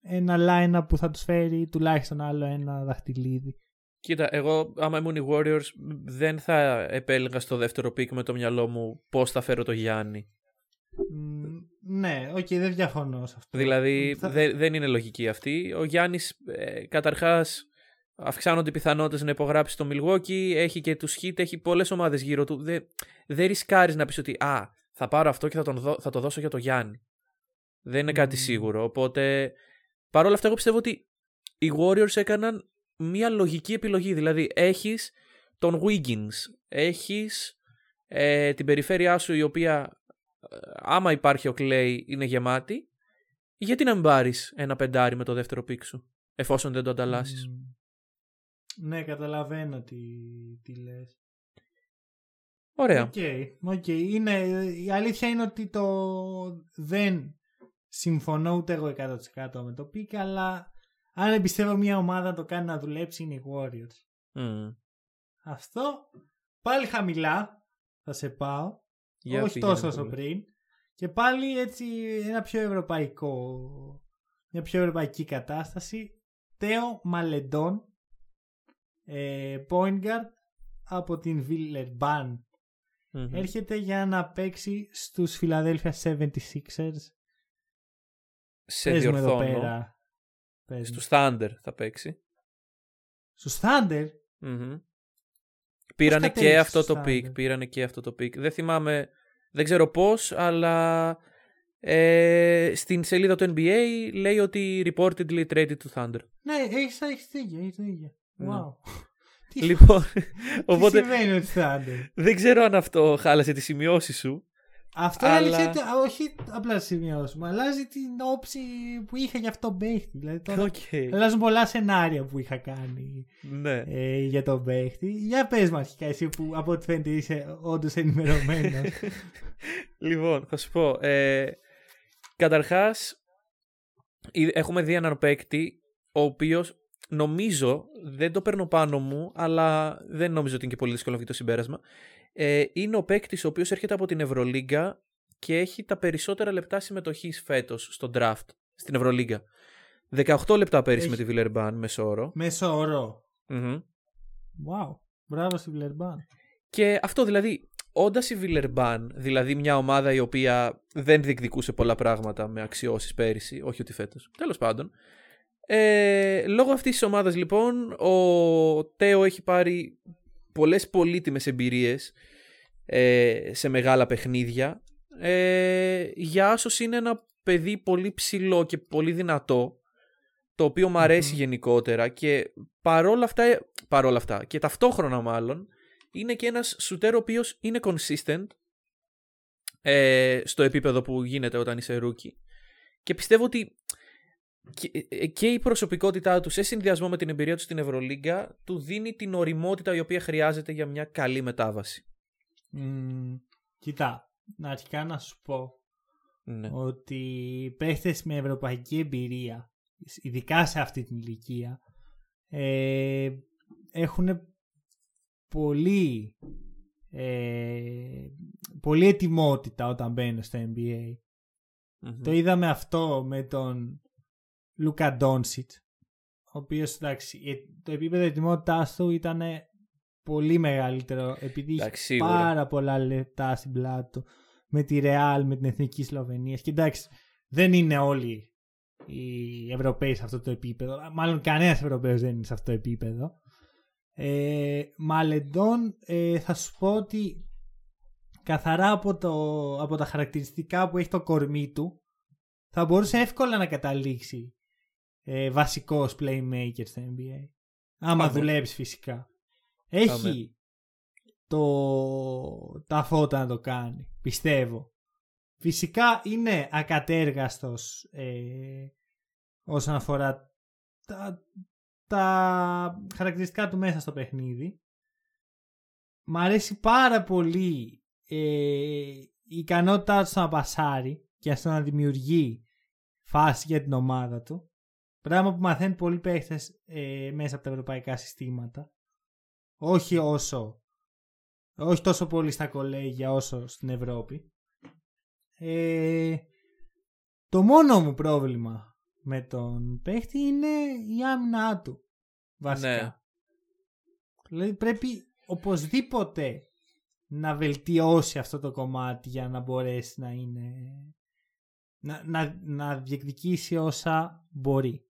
ένα line που θα τους φέρει τουλάχιστον άλλο ένα δαχτυλίδι. Κοίτα, εγώ άμα ήμουν οι Warriors δεν θα επέλεγα στο δεύτερο pick με το μυαλό μου πώς θα φέρω το Γιάννη. Μ, ναι, οκ, δεν διαφωνώ σε αυτό. Δηλαδή Θα- δε- δεν είναι λογική αυτή. Ο Γιάννης ε, καταρχάς αυξάνονται οι πιθανότητες να υπογράψει στο Milwaukee, έχει και τους Heat, έχει πολλές ομάδες γύρω του. Δεν δεν ρισκάρεις να πεις ότι α, θα πάρω αυτό και θα, τον δω- θα το δώσω για το Γιάννη. Δεν είναι κάτι Μμμ. σίγουρο. Οπότε παρόλα αυτά εγώ πιστεύω ότι οι Warriors έκαναν μια λογική επιλογή. Δηλαδή έχεις τον Wiggins, έχεις ε, την περιφέρειά σου η οποία ε, άμα υπάρχει ο Klay είναι γεμάτη γιατί να μην πάρεις ένα πεντάρι με το δεύτερο pick σου εφόσον δεν το ανταλλάσσεις; Μ, Ναι, καταλαβαίνω τι, τι λες. Ωραία. OK, OK. Είναι, η αλήθεια είναι ότι το δεν συμφωνώ ούτε εγώ 100% με το pick, αλλά αν εμπιστεύω μια ομάδα να το κάνει να δουλέψει είναι οι Warriors. Μμ. Αυτό πάλι χαμηλά θα σε πάω, Για όχι πήγαινε τόσο όσο πολύ. πριν. Και πάλι έτσι ένα πιο ευρωπαϊκό, μια πιο ευρωπαϊκή κατάσταση. Τέο Μαλεντόν, ε, point guard από την Villeurbanne Μμμ. έρχεται για να παίξει στους Philadelphia 76ers. Σε Πες μου εδώ διορθώνω. πέρα. Πες μου. Στους Thunder θα παίξει. Στους Thunder; Μμμ. Πήρανε και κατέληξε αυτό στους το Thunder? pick. Πήρανε και αυτό το pick. Δεν θυμάμαι, δεν ξέρω πώς, αλλά ε, στην σελίδα του NBA λέει ότι reportedly traded to Thunder. Ναι, έχεις, έχεις δίκιο, έχεις δίκιο. Ναι. Wow. Τι, λοιπόν, τι *laughs* οπότε σημαίνει ότι Thunder. δεν ξέρω αν αυτό χάλασε τη σημειώση σου. Αυτό Αλλά- είναι αλήθεια, ότι- α, όχι απλά σημείωσή μου, αλλάζει την όψη που είχα για αυτό τον παίχτη. Δηλαδή τώρα Οκ. αλλάζουν πολλά σενάρια που είχα κάνει Ναι. ε, για τον παίχτη. Για πες μου αρχικά εσύ που από ό,τι φαίνεται είσαι όντως ενημερωμένος. *laughs* λοιπόν, θα σου πω. Ε, καταρχάς, ε, έχουμε δει έναν παίκτη ο οποίος νομίζω, δεν το παίρνω πάνω μου, αλλά δεν νομίζω ότι είναι και πολύ δύσκολο να βγει το συμπέρασμα. Ε, είναι ο παίκτης ο οποίος έρχεται από την Ευρωλίγκα και έχει τα περισσότερα λεπτά συμμετοχής φέτος στο draft στην Ευρωλίγκα. 18 λεπτά πέρυσι Έχει. με τη Βιλερμπάν μεσόωρο. Μέσο όρο. Μμμ. Wow. Μπράβο στη Βλερμπάν. Και αυτό δηλαδή, όντας η Βιλερμπάν, δηλαδή μια ομάδα η οποία δεν διεκδικούσε πολλά πράγματα με αξιώσεις πέρυσι, όχι ότι φέτος. Τέλος πάντων. Ε, λόγω αυτής της ομάδας λοιπόν, ο Τέο έχει πάρει πολλές πολύτιμες εμπειρίες ε, σε μεγάλα παιχνίδια. Ε, για άσος είναι ένα παιδί πολύ ψηλό και πολύ δυνατό το οποίο μου αρέσει Μμμ. γενικότερα και παρόλα αυτά, παρόλα αυτά και ταυτόχρονα μάλλον είναι και ένας σουτέρ ο οποίος είναι consistent ε, στο επίπεδο που γίνεται όταν είσαι rookie και πιστεύω ότι και, ε, και η προσωπικότητά του σε συνδυασμό με την εμπειρία του στην Ευρωλίγκα του δίνει την οριμότητα η οποία χρειάζεται για μια καλή μετάβαση. Μμ, κοίτα, να αρχικά να σου πω Ναι. ότι οι παίχτες με ευρωπαϊκή εμπειρία, ειδικά σε αυτή την ηλικία, ε, έχουν πολύ, ε, πολύ ετοιμότητα όταν μπαίνουν στο NBA. Μμμ. Το είδαμε αυτό με τον Λούκα Ντόνσιτ, ο οποίος εντάξει, ε, το επίπεδο ετοιμότητάς του ήταν πολύ μεγαλύτερο επειδή είχε Εντάξει, σίγουρα. πάρα πολλά λεπτά στην πλάτη του με τη Ρεάλ, με την Εθνική Σλοβενίας. Και εντάξει, δεν είναι όλοι οι Ευρωπαίοι σε αυτό το επίπεδο. Μάλλον κανένας Ευρωπαίος δεν είναι σε αυτό το επίπεδο. Ε, Μαλεντών, ε, θα σου πω ότι καθαρά από, το, από τα χαρακτηριστικά που έχει το κορμί του, θα μπορούσε εύκολα να καταλήξει ε, βασικός playmaker στο NBA. Άμα Αμέ. δουλέψει φυσικά. Έχει το, τα φώτα να το κάνει, πιστεύω. Φυσικά είναι ακατέργαστος ε, όσον αφορά τα, τα χαρακτηριστικά του μέσα στο παιχνίδι. Μ' αρέσει πάρα πολύ ε, η ικανότητά του στο να πασάρει και στο να δημιουργεί φάση για την ομάδα του. Πράγμα που μαθαίνουν πολλοί παίχτες ε, μέσα από τα ευρωπαϊκά συστήματα. Όχι όσο όχι τόσο πολύ στα κολέγια όσο στην Ευρώπη. Ε, το μόνο μου πρόβλημα με τον παίχτη είναι η άμυνά του. Βασικά. Ναι. Δηλαδή πρέπει οπωσδήποτε να βελτιώσει αυτό το κομμάτι για να μπορέσει να είναι να, να, να διεκδικήσει όσα μπορεί.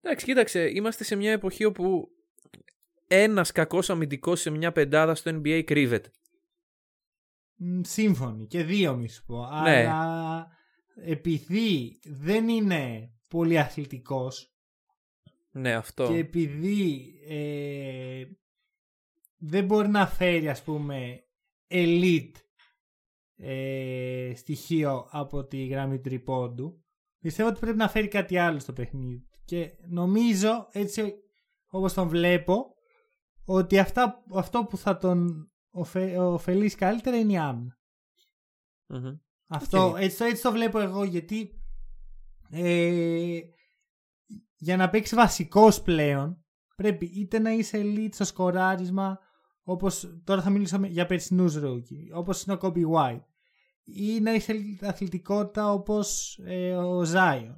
Εντάξει, κοίταξε, είμαστε σε μια εποχή όπου ένας κακός αμυντικός σε μια πεντάδα στο NBA κρύβεται. Μ, Σύμφωνοι και δύο μη σου πω. Ναι. Αλλά επειδή δεν είναι πολύ αθλητικός Ναι, αυτό. και επειδή ε, δεν μπορεί να φέρει ας πούμε elite ε, στοιχείο από τη γραμμή τριπώντου πιστεύω ότι πρέπει να φέρει κάτι άλλο στο παιχνίδι και νομίζω έτσι όπως τον βλέπω ότι αυτά, αυτό που θα τον οφε, ωφελήσει καλύτερα είναι η άμυνα Μμμ. αυτό, Οκ. έτσι, το- έτσι το βλέπω εγώ γιατί ε, για να παίξει βασικός πλέον πρέπει είτε να είσαι elite στο σκοράρισμα όπως τώρα θα μιλήσω με- για περσινούς rookie όπως είναι ο Coby White ή να είσαι elite αθλητικότητα όπως ε, ο Zion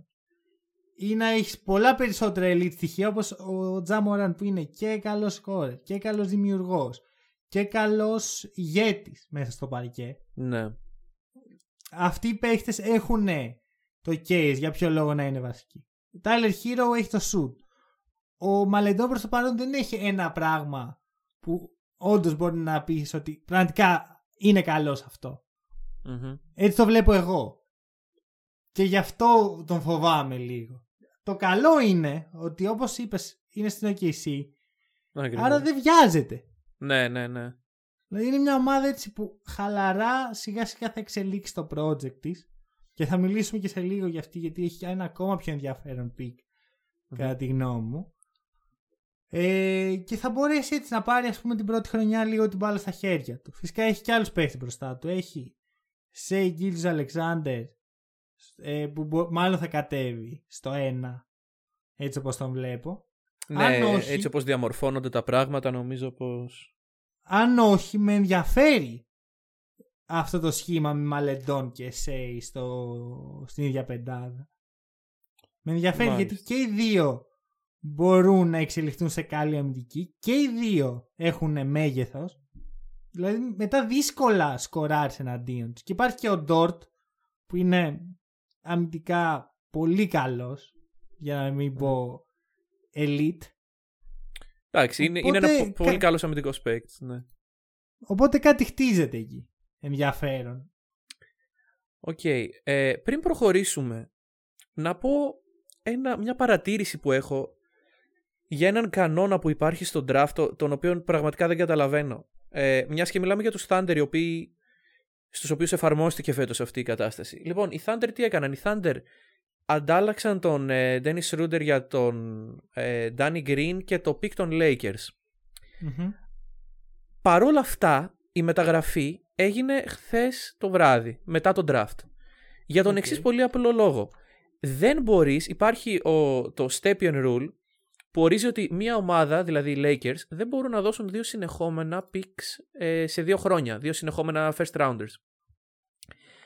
ή να έχεις πολλά περισσότερα elite στοιχεία όπως ο Τζάμοραν που είναι και καλός σκόρερ και καλός δημιουργός και καλός ηγέτης μέσα στο παρκέ Ναι. αυτοί οι παίχτες έχουν το case για ποιο λόγο να είναι βασικοί. Ο Tyler Hero έχει το shoot. Ο Μαλεντό προς το παρόν δεν έχει ένα πράγμα που όντως μπορεί να πεις ότι πραγματικά είναι καλός αυτό. Μμμ. Έτσι το βλέπω εγώ. Και γι' αυτό τον φοβάμαι λίγο. Το καλό είναι ότι όπως είπες είναι στην OKC Ακριβώς. άρα δεν βιάζεται. Ναι, ναι, ναι. Δηλαδή είναι μια ομάδα έτσι που χαλαρά σιγά σιγά θα εξελίξει το project της και θα μιλήσουμε και σε λίγο για αυτή γιατί έχει ένα ακόμα πιο ενδιαφέρον pick κατά τη γνώμη μου. Ε, και θα μπορέσει έτσι να πάρει ας πούμε την πρώτη χρονιά λίγο την μπάλα στα χέρια του. Φυσικά έχει και άλλους παίχτες μπροστά του. Έχει Σέι Γκίλς Αλεξάνδερ ε, που μπο- μάλλον θα κατέβει στο 1 έτσι όπως τον βλέπω. Ναι, Αν όχι- έτσι όπως διαμορφώνονται τα πράγματα νομίζω πως... αν όχι με ενδιαφέρει αυτό το σχήμα με Μαλεντών και Σέι στο, στην ίδια πεντάδα. Με ενδιαφέρει Μάλιστα. γιατί και οι δύο μπορούν να εξελιχθούν σε καλή αμυντική και οι δύο έχουν μέγεθος. Δηλαδή μετά δύσκολα σκοράρεις εναντίον τους. Και υπάρχει και ο Ντόρτ που είναι αμυντικά πολύ καλός για να μην πω elite. Εντάξει, είναι, είναι ένα Οπότε, πο- πολύ κα- καλός αμυντικός παίκτης, ναι. Οπότε κάτι χτίζεται εκεί. Ενδιαφέρον. Οκ. Ε, πριν προχωρήσουμε, να πω ένα, μια παρατήρηση που έχω για έναν κανόνα που υπάρχει στον draft, το- τον οποίο πραγματικά δεν καταλαβαίνω. Ε, μιας και μιλάμε για τους Thunder, οι οποίοι, στους οποίους εφαρμόστηκε φέτος αυτή η κατάσταση. Λοιπόν, οι Thunder τι έκαναν; Οι Thunder αντάλλαξαν τον ε, Dennis Schroeder για τον ε, Danny Green και το pick των Lakers. Μμμ. Παρόλα αυτά, η μεταγραφή έγινε χθες το βράδυ, μετά τον draft. Για τον Οκ. εξής πολύ απλό λόγο. Δεν μπορείς, υπάρχει ο, το Stepien Rule που ορίζει ότι μια ομάδα, δηλαδή οι Lakers, δεν μπορούν να δώσουν δύο συνεχόμενα picks ε, σε δύο χρόνια, δύο συνεχόμενα first rounders.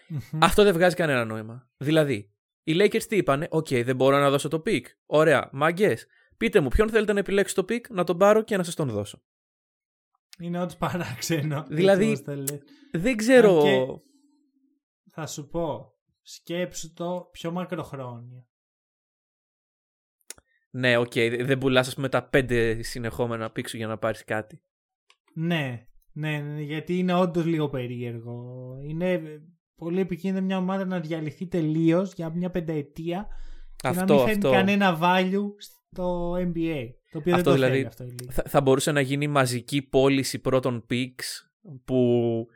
Μμμ. Αυτό δεν βγάζει κανένα νόημα. Δηλαδή, οι Lakers τι είπανε, Οκ, δεν μπορώ να δώσω το pick. Ωραία, μάγκες. Πείτε μου, ποιον θέλετε να επιλέξει το pick, να τον πάρω και να σας τον δώσω. Είναι όντως παράξενο. *laughs* Δηλαδή, έτσι όπως το λες. Δεν ξέρω. Αν και- Θα σου πω. Σκέψου το πιο μακροχρόνια. Ναι, οκ, δεν πουλάς, ας πούμε, τα πέντε συνεχόμενα picks σου για να πάρεις κάτι. Ναι, ναι, ναι, γιατί είναι όντως λίγο περίεργο. Είναι πολύ επικίνδυνο μια ομάδα να διαλυθεί τελείως για μια πενταετία και Αυτό, να μην φέρνει αυτό. κανένα value στο NBA. Το οποίο Αυτό δεν το δηλαδή, θέλει αυτό η Λίγκα. θα, θα μπορούσε να γίνει μαζική πώληση πρώτων picks που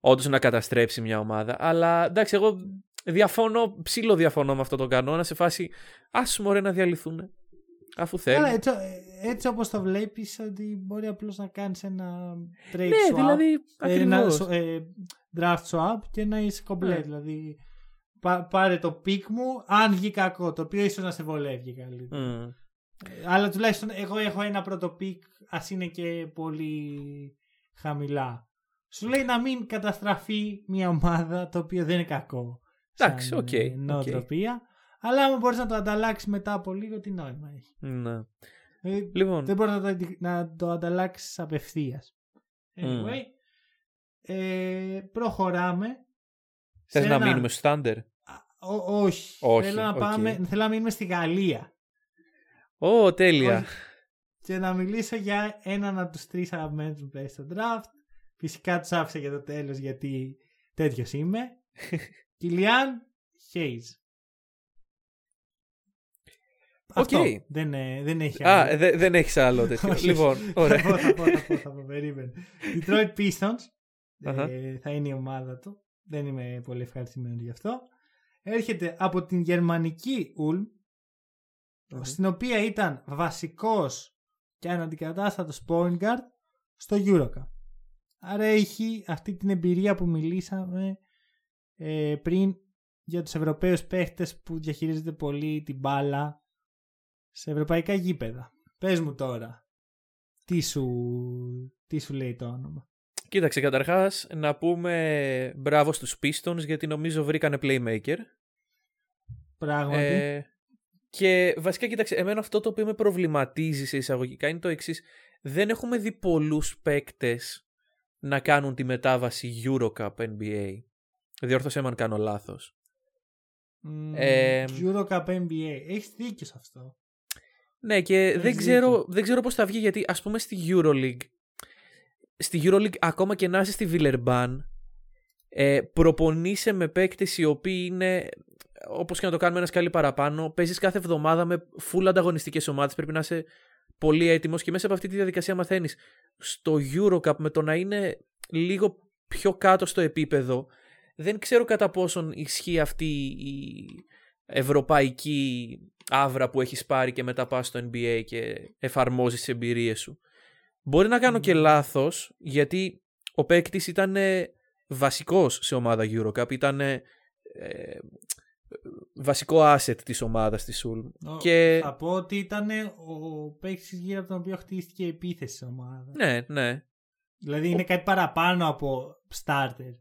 όντως να καταστρέψει μια ομάδα. Αλλά εντάξει, εγώ διαφωνώ, ψήλο διαφωνώ με αυτό τον κανόνα σε φάση ας μωρέ να διαλυθούν. Αφού θέλουν. Αλλά έτσι, έτσι όπως το βλέπεις ότι μπορεί απλώς να κάνεις ένα trade ναι, swap δηλαδή ε, ένα ακριβώς. σο- ε, draft swap και να είσαι κομπλέ. Ναι. Δηλαδή πά- πάρε το pick μου αν βγει κακό το οποίο ίσως να σε βολεύει καλύτερα. Μμ. Ε, Αλλά τουλάχιστον εγώ έχω ένα πρώτο pick ας είναι και πολύ χαμηλά. Σου λέει να μην καταστραφεί μια ομάδα το οποίο δεν είναι κακό. Εντάξει, σαν, οκ, ε, οκ. Νοοτροπία. Αλλά άμα μπορείς να το ανταλλάξεις μετά από λίγο τι νόημα έχει. Ναι. Ε, Λοιπόν, δεν μπορείς να το, αντι- να το ανταλλάξεις απευθείας. Anyway, ε, προχωράμε. θες σε να ένα- μείνουμε στο Thunder; Α, ο- όχι. Όχι, Θέλω, να οκ. πάμε, θέλω να μείνουμε στη Γαλλία. Ω, τέλεια. Όχι. Και να μιλήσω για έναν από τους τρεις αγαπημένους μου παίκτες στο draft. Φυσικά τους άφησα για το τέλος γιατί τέτοιος είμαι. *laughs* Killian Hayes. Αυτό. Οκ. Δεν, ε, δεν έχει Α, άλλο. δε- δεν έχεις άλλο *laughs* τέτοιο. Όχι, λοιπόν, όχι. ωραία. Θα πω, θα πω, θα πω, θα πω, περίμενε. Detroit Pistons. Αχα. ε, θα είναι η ομάδα του. Δεν είμαι πολύ ευχαριστημένος γι' αυτό. Έρχεται από την γερμανική Ulm, Μμμ. στην οποία ήταν βασικός και αναντικατάστατος point guard στο Eurocup. Άρα έχει αυτή την εμπειρία που μιλήσαμε ε, πριν για τους Ευρωπαίους παίχτες που διαχειρίζονται πολύ την μπάλα σε ευρωπαϊκά γήπεδα. Πες μου τώρα, τι σου, τι σου λέει το όνομα; Κοίταξε, καταρχάς να πούμε μπράβο στους Pistons γιατί νομίζω βρήκανε playmaker. Πράγματι. Ε, και βασικά, κοίταξε, εμένα αυτό το οποίο με προβληματίζει σε εισαγωγικά είναι το εξής. Δεν έχουμε δει πολλούς παίκτες να κάνουν τη μετάβαση Eurocup NBA. Διόρθωσέ με αν κάνω λάθος. Μ, ε, Eurocup NBA. Έχεις δίκιο σε αυτό. Ναι, και Έχεις δεν δίκιο. ξέρω, δεν ξέρω πώς θα βγει γιατί ας πούμε στη EuroLeague στη EuroLeague ακόμα και να είσαι στη Villeurbanne ε, προπονείσαι με παίκτες οι οποίοι είναι όπως και να το κάνουμε ένας σκάλι παραπάνω παίζεις κάθε εβδομάδα με full ανταγωνιστικές ομάδες πρέπει να είσαι πολύ έτοιμος και μέσα από αυτή τη διαδικασία μαθαίνεις στο Eurocup με το να είναι λίγο πιο κάτω στο επίπεδο δεν ξέρω κατά πόσον ισχύει αυτή η ευρωπαϊκή άβρα που έχεις πάρει και μετά πας στο NBA και εφαρμόζεις τις εμπειρίες σου. Μπορεί να κάνω και Μμμ. λάθος γιατί ο παίκτης ήταν ε, βασικός σε ομάδα Eurocup, ήταν ε, ε, βασικό asset της ομάδας της Ulm. Ο- Και- Θα πω ότι ήταν ο παίκτης γύρω από τον οποίο χτίστηκε η επίθεση της ομάδα. Ναι, ναι. Δηλαδή είναι κάτι παραπάνω από starter.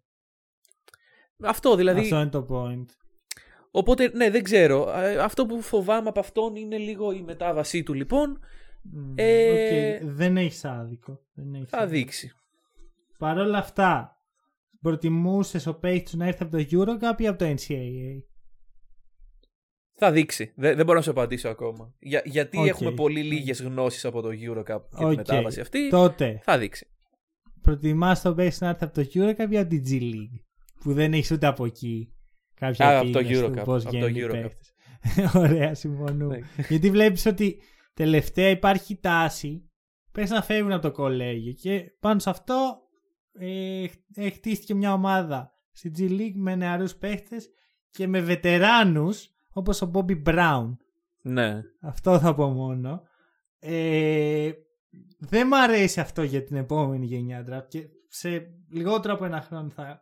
Αυτό δηλαδή. Αυτό είναι το point. Οπότε, ναι, δεν ξέρω. Ε, Αυτό που φοβάμαι από αυτόν είναι λίγο η μετάβασή του λοιπόν. Μ, Ε, οκ, Δεν έχεις άδικο. Δεν έχεις Θα άδικο. δείξει. Παρ' όλα αυτά, προτιμούσες ο παίκτης σου να έρθει από το Eurocup ή από το NCAA. Θα δείξει. Δεν, δεν μπορώ να σου απαντήσω ακόμα. Για, γιατί Οκ. έχουμε πολύ λίγες γνώσεις από το Eurocup και Οκ. τη μετάβαση αυτή. Τότε, Θα δείξει. προτιμάς τον παίκτη να έρθει από το Eurocup ή από την G League. Που δεν έχεις ούτε από εκεί; Κάποια Α, από το επίγνωση του Eurocup, πώς από το βγαίνουν οι Eurocup. παίκτες. *laughs* Ωραία, συμφωνούμε. Ναι. Γιατί βλέπεις ότι τελευταία υπάρχει τάση πες να φεύγουν από το κολέγιο και πάνω σε αυτό ε, ε, χτίστηκε μια ομάδα στη G League με νεαρούς παίχτες και με βετεράνους όπως ο Bobby Brown. ναι. Αυτό θα πω μόνο. Ε, δεν μ' αρέσει αυτό για την επόμενη γενιά draft και σε λιγότερο από ένα χρόνο θα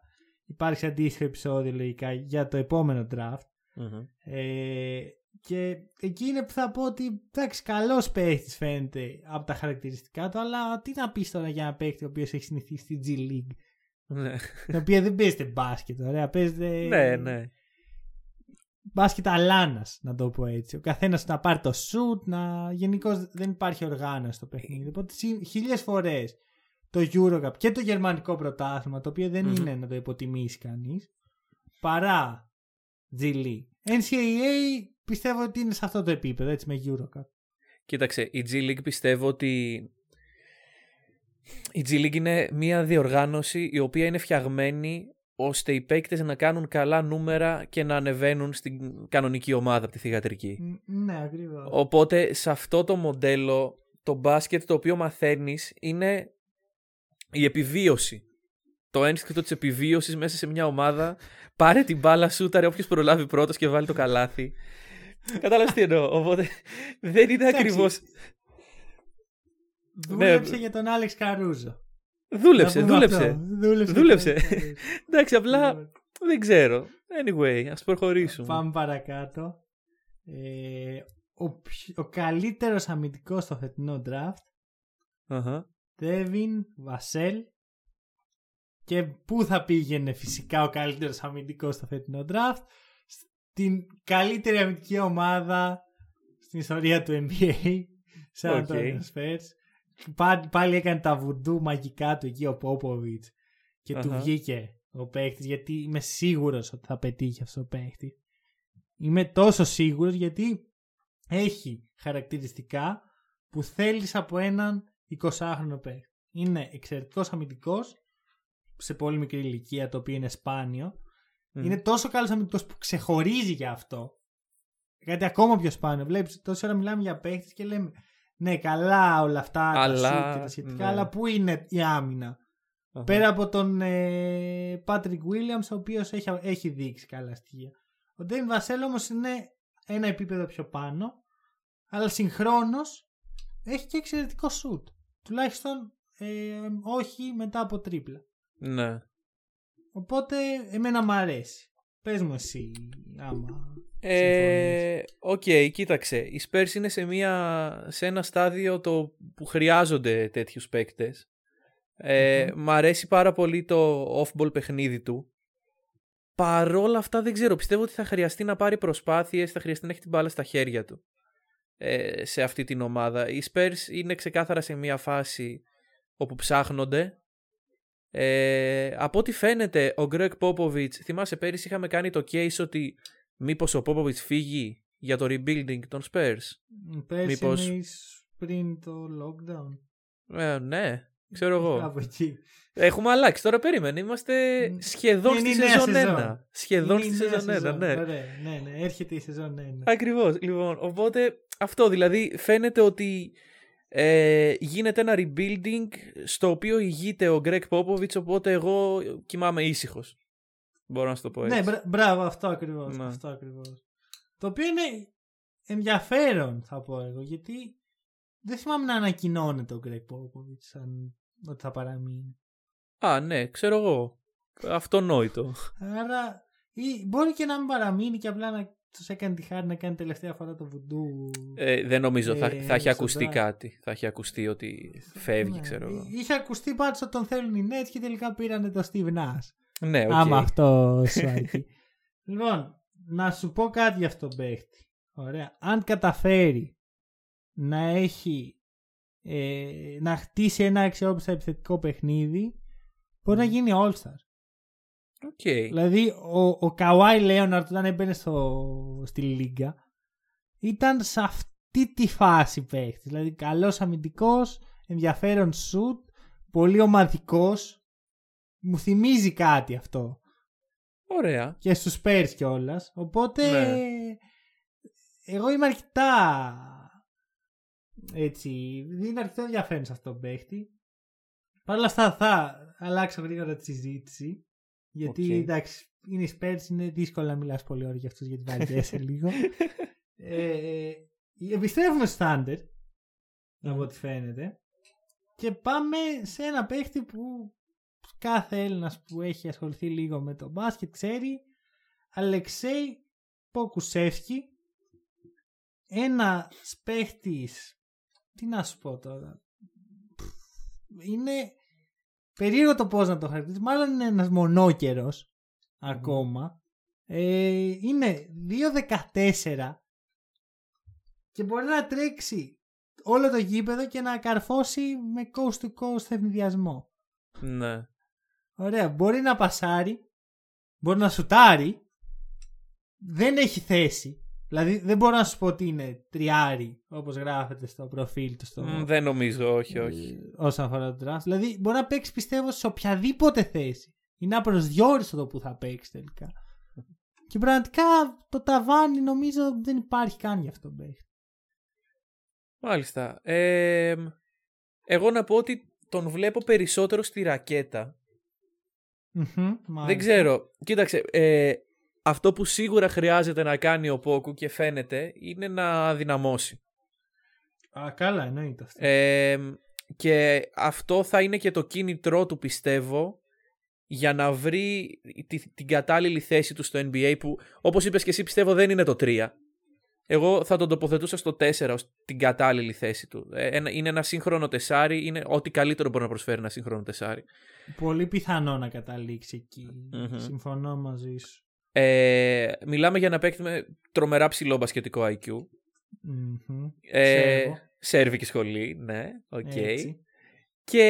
υπάρξει αντίστοιχο επεισόδιο λογικά για το επόμενο draft. Μμμ. Ε, και εκεί είναι που θα πω ότι εντάξει, καλός παίχτης φαίνεται από τα χαρακτηριστικά του, αλλά τι να πεις τώρα για ένα παίχτη ο οποίος έχει συνηθίσει στη G League, Ναι. την οποία δεν παίζεται μπάσκετ, ωραία. Παίζεται ναι, ναι. μπάσκετ αλάνας, να το πω έτσι. Ο καθένας να πάρει το shoot, να... γενικώς δεν υπάρχει οργάνωση στο παιχνίδι. Οπότε χίλιε φορές το Eurocup και το γερμανικό πρωτάθλημα, το οποίο δεν Μμμ. είναι να το υποτιμήσει κανείς, παρά G League. NCAA πιστεύω ότι είναι σε αυτό το επίπεδο, έτσι με Eurocup. Κοίταξε, η G League πιστεύω ότι η G League είναι μια διοργάνωση η οποία είναι φτιαγμένη ώστε οι παίκτες να κάνουν καλά νούμερα και να ανεβαίνουν στην κανονική ομάδα από τη θηγατρική. Ν- Ναι, ακριβώς. Οπότε σε αυτό το μοντέλο το μπάσκετ το οποίο μαθαίνεις είναι η επιβίωση. Το ένστικτο της επιβίωσης μέσα σε μια ομάδα. Πάρε την μπάλα, σούταρε όποιος προλάβει πρώτος και βάλει το καλάθι. Κατάλαβες τι εννοώ. Οπότε δεν είναι Εντάξει. ακριβώς... Δούλεψε ναι. για τον Άλεξ Καρούζο. Δούλεψε, Να πούμε δούλεψε. αυτό. Δούλεψε. Δούλεψε. για τον Άλεξ Καρούζο. Εντάξει, απλά Λοιπόν, δεν ξέρω. Anyway, ας προχωρήσουμε. Πάμε παρακάτω. Ε, ο, πιο- ο καλύτερος αμυντικός στο φετινό draft Αχα. Devin Vassell και πού θα πήγαινε φυσικά ο καλύτερος αμυντικός στο φετινό draft στην καλύτερη αμυντική ομάδα στην ιστορία του NBA San OK. Antonio Spurs Πάλι, πάλι έκανε τα βουντού μαγικά του εκεί ο Πόποβιτς και του Αχα. βγήκε ο παίχτης γιατί είμαι σίγουρος ότι θα πετύχει αυτός ο παίχτης. Είμαι τόσο σίγουρος γιατί έχει χαρακτηριστικά που θέλεις από έναν 20χρονο παίχτη. Είναι εξαιρετικός αμυντικός σε πολύ μικρή ηλικία το οποίο είναι σπάνιο. Μμ. Είναι τόσο καλός αμυντικός που ξεχωρίζει για αυτό. Κάτι ακόμα πιο σπάνιο. Βλέπεις τόση ώρα μιλάμε για παίχτες και λέμε ναι καλά όλα αυτά Αλλά, τα shoot και τα σχετικά ναι. αλλά πού είναι η άμυνα; Αχα. Πέρα από τον ε, Patrick Williams, ο οποίος έχει, έχει δείξει καλά στοιχεία. Ο Devin Vassell όμως είναι ένα επίπεδο πιο πάνω, αλλά συγχρόνως έχει και εξαιρετικό σουτ. Τουλάχιστον ε, όχι μετά από ντρίπλα. Ναι. Οπότε εμένα μου αρέσει. Πες μου εσύ άμα Ε, Οκ, κοίταξε. Οι Spurs είναι σε, μια, σε ένα στάδιο το, που χρειάζονται τέτοιους παίκτες. Ε, Μμμ. Μ' αρέσει πάρα πολύ το off-ball παιχνίδι του. Παρόλα αυτά δεν ξέρω. Πιστεύω ότι θα χρειαστεί να πάρει προσπάθειες, θα χρειαστεί να έχει την μπάλα στα χέρια του ε, σε αυτή την ομάδα. Οι Spurs είναι ξεκάθαρα σε μια φάση όπου ψάχνονται. Ε, από ό,τι φαίνεται ο Greg Popovich, θυμάσαι πέρυσι είχαμε κάνει το case ότι μήπως ο Popovich φύγει για το rebuilding των Spurs; Πες Μήπως- εννοείς πριν το lockdown. Ε, ναι, ξέρω εγώ. Από εκεί. Έχουμε αλλάξει. Τώρα περίμενε. Είμαστε Μ, σχεδόν είναι στη η νέα σεζόν σεζόν. 1. Σχεδόν Είναι η στη νέα σεζόν 1, σεζόν. ναι. Ωραία, ναι, ναι, έρχεται η σεζόν 1. Ακριβώς. Λοιπόν, οπότε αυτό δηλαδή φαίνεται ότι ε, γίνεται ένα rebuilding στο οποίο ηγείται ο Greg Popovich οπότε εγώ κοιμάμαι ήσυχος. Μπορώ να σου το πω έτσι. Ναι, μπρα- μπράβο, αυτό ακριβώς. Ναι. Αυτό ακριβώς. Το οποίο είναι ενδιαφέρον, θα πω εγώ, γιατί δεν θυμάμαι να ανακοινώνεται ο Greg Popovich σαν ότι θα παραμείνει. Α, ναι, ξέρω εγώ. Αυτονόητο. Άρα, ή μπορεί και να μην παραμείνει και απλά να τους έκανε τη χάρη να κάνει τελευταία φορά το βουντού. Ε, δεν νομίζω. θα, Ε, θα έχει στο ακουστεί draft. κάτι. Θα έχει ακουστεί ότι φεύγει, Ναι, ξέρω εγώ. Είχε ακουστεί πάντως ότι τον θέλουν οι Nets και τελικά πήρανε το Steve Nash. Ναι, οκ. Άμα *laughs* αυτό σου αρκεί. λοιπόν, να σου πω κάτι για αυτόν τον παίχτη. Ωραία. Αν καταφέρει να έχει ε, να χτίσει ένα αξιόπιστο επιθετικό παιχνίδι, μπορεί να γίνει All-Star. OK. Δηλαδή, ο, ο Καουάι Λέοναρτ όταν έμπαινε στο, στη Λίγκα ήταν σε αυτή τη φάση παίχτη. Δηλαδή, καλός αμυντικός, ενδιαφέρον σουτ, πολύ ομαδικός. Μου θυμίζει κάτι αυτό. Ωραία. Και στους Spurs κιόλας. Οπότε, Ναι. εγώ είμαι αρκετά έτσι, είναι αρκετά ενδιαφέρον σε αυτόν τον παίχτη. Παρ' όλα αυτά θα αλλάξω γρήγορα τη συζήτηση. Γιατί Οκ. εντάξει, είναι οι Spurs, είναι δύσκολο να μιλάς πολύ ώρα για αυτούς γιατί βαριέσαι *laughs* λίγο. Ε, επιστρέφουμε στο Thunder, από ό,τι φαίνεται. Και πάμε σε ένα παίχτη που κάθε Έλληνας που έχει ασχοληθεί λίγο με το μπάσκετ ξέρει. Αλεξέη Ποκουσεύσκι. Ένας παίχτης, τι να σου πω τώρα. Είναι περίεργο το πώς να το χαρακτηρίσει. Μάλλον είναι ένας μονόκερος ακόμα. Ε, είναι 2.14 και μπορεί να τρέξει όλο το γήπεδο και να καρφώσει με coast to coast ευνηδιασμό. ναι. Ωραία, μπορεί να πασάρει, μπορεί να σουτάρει, δεν έχει θέση. Δηλαδή δεν μπορώ να σου πω ότι είναι τριάρι όπως γράφεται στο προφίλ του στο... Μ, δεν νομίζω, όχι, όχι. ε, όσον αφορά το draft. Δηλαδή μπορεί να παίξεις πιστεύω σε οποιαδήποτε θέση. Είναι απροσδιόριστο το που θα παίξεις τελικά. Και πραγματικά το ταβάνι νομίζω δεν υπάρχει καν για αυτό τον παίχτη. Μάλιστα. Ε, εγώ να πω ότι τον βλέπω περισσότερο στη ρακέτα. δεν ξέρω. Κοίταξε, ε, αυτό που σίγουρα χρειάζεται να κάνει ο Πόκου και φαίνεται είναι να δυναμώσει. Α, καλά, εννοείται αυτό. Ε, και αυτό θα είναι και το κίνητρό του πιστεύω για να βρει την κατάλληλη θέση του στο NBA που όπως είπες και εσύ πιστεύω δεν είναι το 3. Εγώ θα τον τοποθετούσα στο 4 ως την κατάλληλη θέση του. Ε, είναι ένα σύγχρονο τεσάρι, είναι ό,τι καλύτερο μπορεί να προσφέρει ένα σύγχρονο τεσάρι. Πολύ πιθανό να καταλήξει Συμφωνώ μαζί σου. Ε, μιλάμε για ένα παίκτη με τρομερά ψηλό μπασκετικό IQ. Mm-hmm. Ε, σέρβικη σχολή, ναι, OK. Okay. Και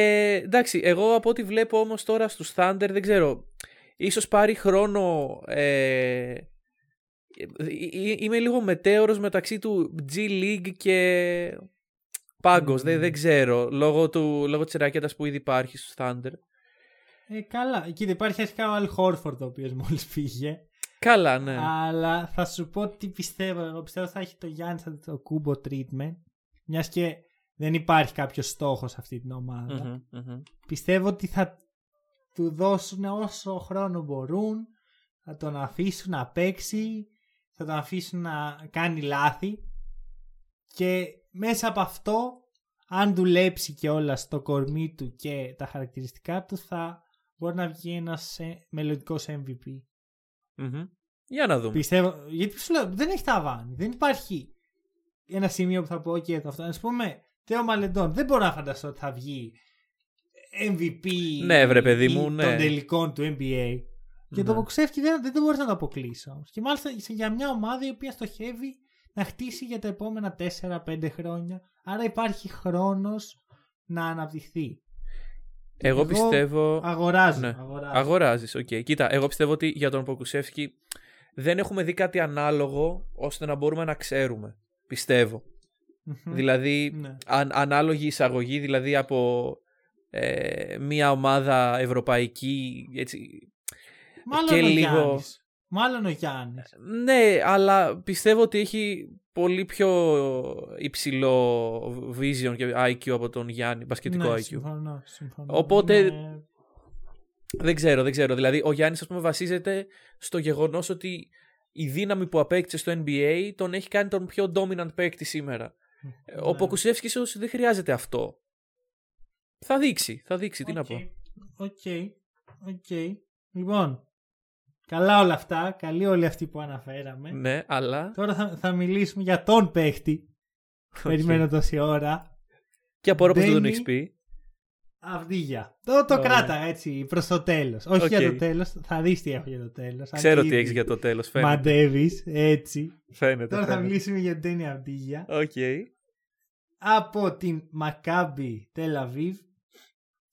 εντάξει, εγώ από ό,τι βλέπω όμως τώρα στους Thunder, δεν ξέρω, ίσως πάρει χρόνο... Ε, ε, ε είμαι λίγο μετέωρος μεταξύ του G League και Πάγκος, δεν, δεν ξέρω, λόγω, του, λόγω της ρακέτας που ήδη υπάρχει στους Thunder. Ε, καλά, κοίτα υπάρχει αρχικά ο Al Horford ο οποίος μόλις πήγε. Καλά, ναι. Αλλά θα σου πω τι πιστεύω. Εγώ πιστεύω θα έχει το Γιάννης το Kubo treatment. Μιας και δεν υπάρχει κάποιος στόχος σε αυτή την ομαδα Πιστεύω ότι θα του δώσουν όσο χρόνο μπορούν. Θα τον αφήσουν να παίξει. Θα τον αφήσουν να κάνει λάθη. Και μέσα από αυτό, αν δουλέψει και όλα στο κορμί του και τα χαρακτηριστικά του, θα μπορεί να βγει ένας μελλοντικός MVP. Για να δούμε. Πιστεύω, γιατί σου λέω, δεν έχει ταβάνι. Δεν υπάρχει ένα σημείο που θα πω: OK, αυτό. Α πούμε, Τέο Μαλεντών. Δεν μπορώ να φανταστώ ότι θα βγει MVP ναι, βρε, παιδί μου, ναι. των τελικών του NBA. Και ναι. τον Ποκουσέφσκι δεν, δεν, μπορείς να το αποκλείσω. Και μάλιστα για μια ομάδα η οποία στοχεύει να χτίσει για τα επόμενα 4-5 χρόνια. Άρα υπάρχει χρόνος να αναπτυχθεί. Εγώ, πιστεύω. Αγοράζω. Ναι. Αγοράζεις. OK. Okay. Κοίτα, εγώ πιστεύω ότι για τον Ποκουσέφσκι δεν έχουμε δει κάτι ανάλογο ώστε να μπορούμε να ξέρουμε. Πιστεύω. Δηλαδή, ναι. αν, ανάλογη εισαγωγή δηλαδή από ε, μια ομάδα ευρωπαϊκή. Έτσι, Μάλλον και ο λίγο... Γιάννης. Μάλλον ο Γιάννης. Ναι, αλλά πιστεύω ότι έχει πολύ πιο υψηλό vision και IQ από τον Γιάννη, μπασκετικό ναι, IQ. Συμφωνώ, συμφωνώ. Οπότε ναι. δεν ξέρω, δεν ξέρω. Δηλαδή ο Γιάννης ας πούμε βασίζεται στο γεγονός ότι η δύναμη που απέκτησε στο NBA τον έχει κάνει τον πιο dominant παίκτη σήμερα. Ναι. Ο Ποκουσέφσκι ίσως δεν χρειάζεται αυτό. Θα δείξει, θα δείξει, okay. τι να πω. OK, OK. Λοιπόν, Καλά όλα αυτά. Καλή όλοι αυτοί που αναφέραμε. Ναι, αλλά. Τώρα θα, θα μιλήσουμε για τον παίχτη. *laughs* Okay. Περιμένω τόση ώρα. Και απορώ πως δεν τον έχεις πει. Αβντίγια. Το, το κράτα έτσι προς το τέλος. Όχι για το τέλος. Θα δεις τι έχω για το τέλος. Ξέρω τι έχεις για το τέλος. Μαντεύεις έτσι. Φαίνεται. Τώρα θα μιλήσουμε για τον Ντένι Αβντίγια. Okay. Από την Maccabi Tel Aviv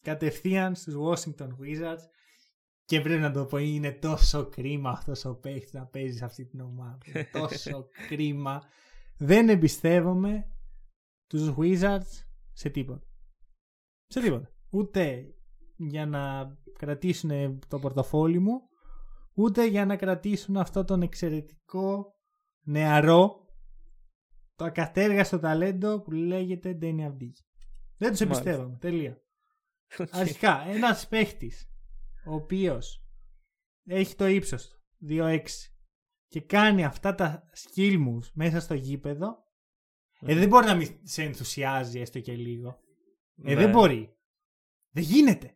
κατευθείαν στους Washington Wizards και πρέπει να το πω, είναι τόσο κρίμα αυτός ο παίχτης να παίζει σε αυτή την ομάδα. *laughs* τόσο κρίμα. Δεν εμπιστεύομαι τους Wizards σε τίποτα. Σε τίποτα. Ούτε για να κρατήσουν το πορτοφόλι μου, ούτε για να κρατήσουν αυτό τον εξαιρετικό νεαρό, το ακατέργαστο ταλέντο που λέγεται Ντένι Αυντίκη. Δεν τους εμπιστεύομαι. Τελεία. *laughs* Αρχικά, ένας παίχτης ο οποίος έχει το ύψος του 2-6 και κάνει αυτά τα skill moves μέσα στο γήπεδο, ε, δεν μπορεί να μην σε ενθουσιάζει έστω και λίγο. Ε, δεν ναι. μπορεί. Δεν γίνεται.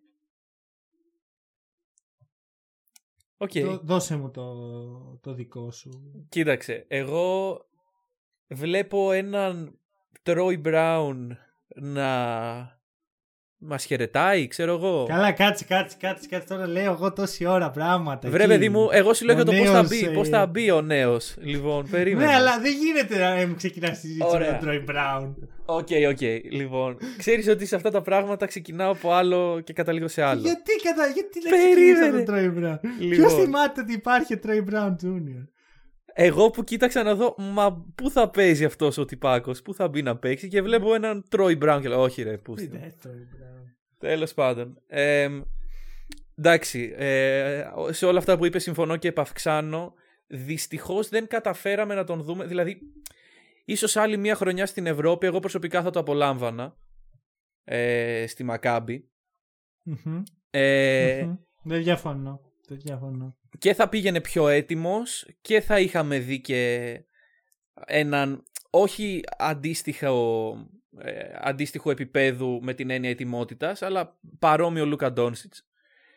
Okay. δώσε μου το, το δικό σου. Κοίταξε, εγώ βλέπω έναν Troy Brown να Μας χαιρετάει, ξέρω εγώ. Καλά, κάτσε, κάτσε, κάτσε, κάτσε. Τώρα λέω εγώ τόση ώρα πράγματα. Βρε, παιδί μου, εγώ σου λέω για το πώς θα μπει. Πώς θα μπει ο νέος. Λοιπόν, περίμενε. ναι, αλλά δεν γίνεται να μου ξεκινάς τη συζήτηση με τον Troy Brown. OK, OK. Λοιπόν, ξέρεις ότι σε αυτά τα πράγματα ξεκινάω από άλλο και καταλήγω σε άλλο. Γιατί, κατα... γιατί να ξεκινήσει τον Τρόι Μπράουν; Ποιος θυμάται ότι υπάρχει ο Τρόι Μπράουν Τζούνιορ; Εγώ που κοίταξα να δω, μα πού θα παίζει αυτός ο τυπάκος, πού θα μπει να παίξει και βλέπω έναν Τρόι Μπράουν και λέω, Όχι, ρε, πού. Είναι Τέλος πάντων. Ε, εντάξει, ε, σε όλα αυτά που είπες συμφωνώ και επαυξάνω. Δυστυχώς δεν καταφέραμε να τον δούμε. Δηλαδή, ίσως άλλη μία χρονιά στην Ευρώπη, εγώ προσωπικά θα το απολάμβανα. Ε, στη Μακάμπη. Ε, Δεν διαφωνώ. Δεν διαφωνώ. Και θα πήγαινε πιο έτοιμος και θα είχαμε δει και έναν όχι αντίστοιχο, ε, αντίστοιχο επίπεδου με την έννοια ετοιμότητας, αλλά παρόμοιο Λούκα Ντόνσιτς.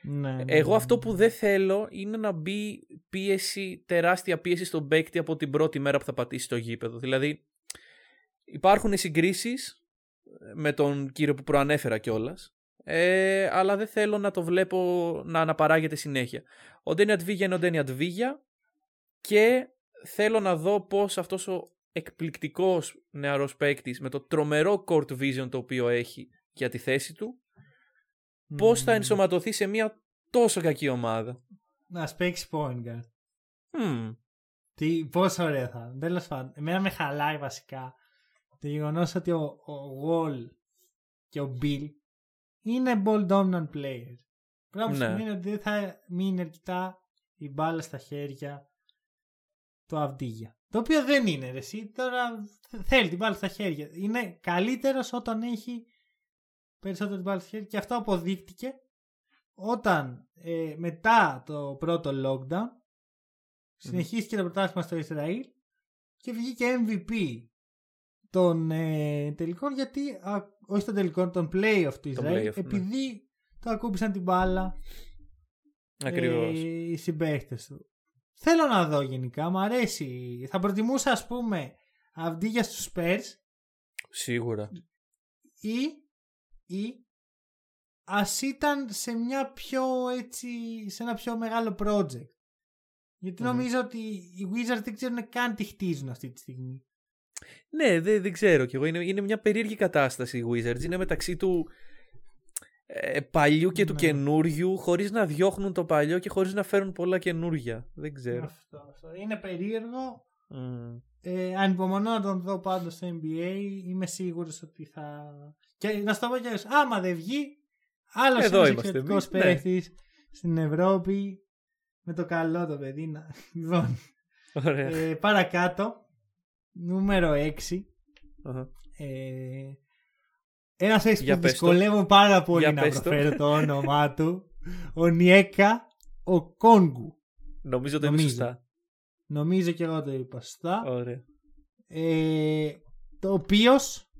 Ναι, ναι, Εγώ ναι, αυτό ναι. που δεν θέλω είναι να μπει πίεση, τεράστια πίεση στον παίκτη από την πρώτη μέρα που θα πατήσει στο γήπεδο. Δηλαδή υπάρχουν οι συγκρίσεις με τον κύριο που προανέφερα κιόλας. Ε, αλλά δεν θέλω να το βλέπω να αναπαράγεται συνέχεια. Ο Ντένι Αντβίγια είναι ο Ντένι Αντβίγια και θέλω να δω πώς αυτός ο εκπληκτικός νεαρός παίκτης με το τρομερό court vision το οποίο έχει για τη θέση του πώς θα Μμμ. ενσωματωθεί σε μια τόσο κακή ομάδα. Να παίξει point guard. Μμμ. Τι, πόσο ωραία θα είναι. Τέλος πάντων, εμένα με χαλάει βασικά το γεγονός ότι ο, ο Wall και ο Bill είναι ball dominant players. Πράγμα που Ναι. σημαίνει ότι δεν θα μείνει αρκετά η μπάλα στα χέρια του Αυδίγια. Το οποίο δεν είναι ρε, εσύ. Τώρα θέλει την μπάλα στα χέρια. Είναι καλύτερος όταν έχει περισσότερο την μπάλα στα χέρια και αυτό αποδείχτηκε όταν ε, μετά το πρώτο lockdown συνεχίστηκε το πρωτάθλημα στο Ισραήλ και βγήκε MVP των ε, τελικών γιατί, α, όχι των τελικών, των playoff του Ισραήλ playoff, ναι. επειδή το ακούμπησαν την μπάλα Ακριβώς. ε, οι συμπαίχτες του. Θέλω να δω γενικά, μου αρέσει. Θα προτιμούσα ας πούμε Αυδίγια στους Spurs Σίγουρα. ή, ή ας ήταν σε μια πιο έτσι, σε ένα πιο μεγάλο project. Γιατί Μμμ. νομίζω ότι οι Wizards δεν ξέρουν καν τι χτίζουν αυτή τη στιγμή. Ναι, δεν, δεν ξέρω κι εγώ. Είναι, είναι μια περίεργη κατάσταση οι Wizards. Είναι μεταξύ του ε, παλιού και του Ναι. καινούριου, χωρίς να διώχνουν το παλιό και χωρίς να φέρουν πολλά καινούργια. Δεν ξέρω. Αυτό, αυτό. Είναι περίεργο. Μμ. Ε, ανυπομονώ να τον δω πάντως στο NBA. Είμαι σίγουρος ότι θα... Και να σου το πω κι αλλιώς, άμα δεν βγει, άλλος Εδώ ένας είμαστε εξαιρετικός εμείς, ναι. παίχτης στην Ευρώπη. Με το καλό το παιδί. Να... Λοιπόν, Ωραία. ε, παρακάτω, νούμερο 6. Αχα. Ε, ένας παίκτης Για που πες το. δυσκολεύω πάρα πολύ Για να πες το. προφέρω το όνομά του. Ο Νιέκα, ο Κόγκου. Νομίζω το είπες νομίζω. σωστά. Νομίζω και εγώ το είπα σωστά. Ωραία. Ε, το οποίος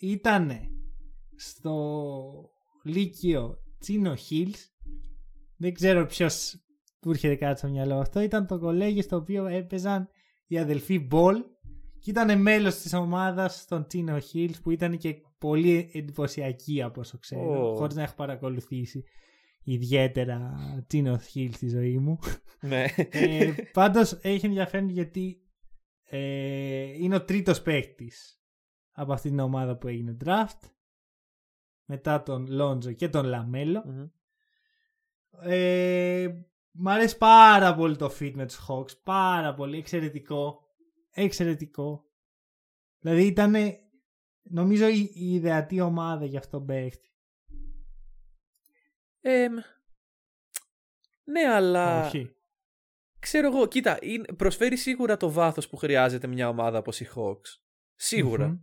ήταν στο Λύκειο Chino Hills. Δεν ξέρω ποιος του έρχεται κάτι στο μυαλό αυτό. Ήταν το κολέγιο στο οποίο έπαιζαν οι αδελφοί Ball και ήταν μέλος της ομάδας των Chino Hills που ήταν και πολύ εντυπωσιακή από όσο ξέρω Ω. χωρίς να έχω παρακολουθήσει ιδιαίτερα Chino Hills στη ζωή μου ναι. ε, πάντως έχει ενδιαφέρον γιατί ε, είναι ο τρίτος παίκτης από αυτή την ομάδα που έγινε draft μετά τον Lonzo και τον LaMelo Μμμ. ε, μ' αρέσει πάρα πολύ το fit με τους Hawks πάρα πολύ, εξαιρετικό εξαιρετικό δηλαδή ήταν νομίζω η, η ιδεατή ομάδα για αυτόν τον παίκτη Εμ, ναι, αλλά όχι ξέρω εγώ, κοίτα, είναι- προσφέρει σίγουρα το βάθος που χρειάζεται μια ομάδα όπως οι Hawks. Σίγουρα. Μμμ.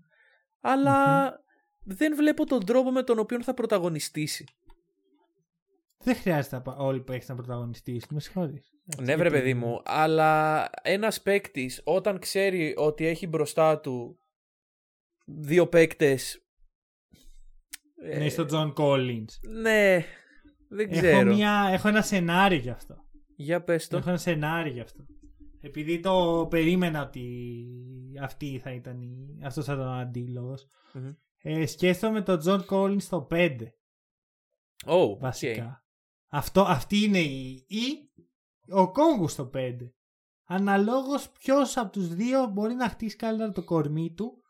Αλλά δεν βλέπω τον τρόπο με τον οποίο θα πρωταγωνιστήσει. Δεν χρειάζεται να πα- όλοι που έχεις να πρωταγωνιστείς με συγχωρείς Ναι, βρε παιδί μου, αλλά ένας παίκτης όταν ξέρει ότι έχει μπροστά του δύο παίκτες. Ναι, στο John Collins. ναι, δεν Έχω, ξέρω. μια, έχω ένα σενάριο γι' αυτό. Για πες το. Έχω ένα σενάριο γι' αυτό. Επειδή το περίμενα ότι αυτή θα ήταν η, αυτός θα ήταν ο αντίλογος. Μμμ. Ε, σκέφτομαι τον John Collins στο 5 Oh, OK. βασικά. Αυτό, αυτή είναι η... ή ο Οκόνγκου στο 5. Αναλόγως ποιος από τους δύο μπορεί να χτίσει καλύτερα το κορμί του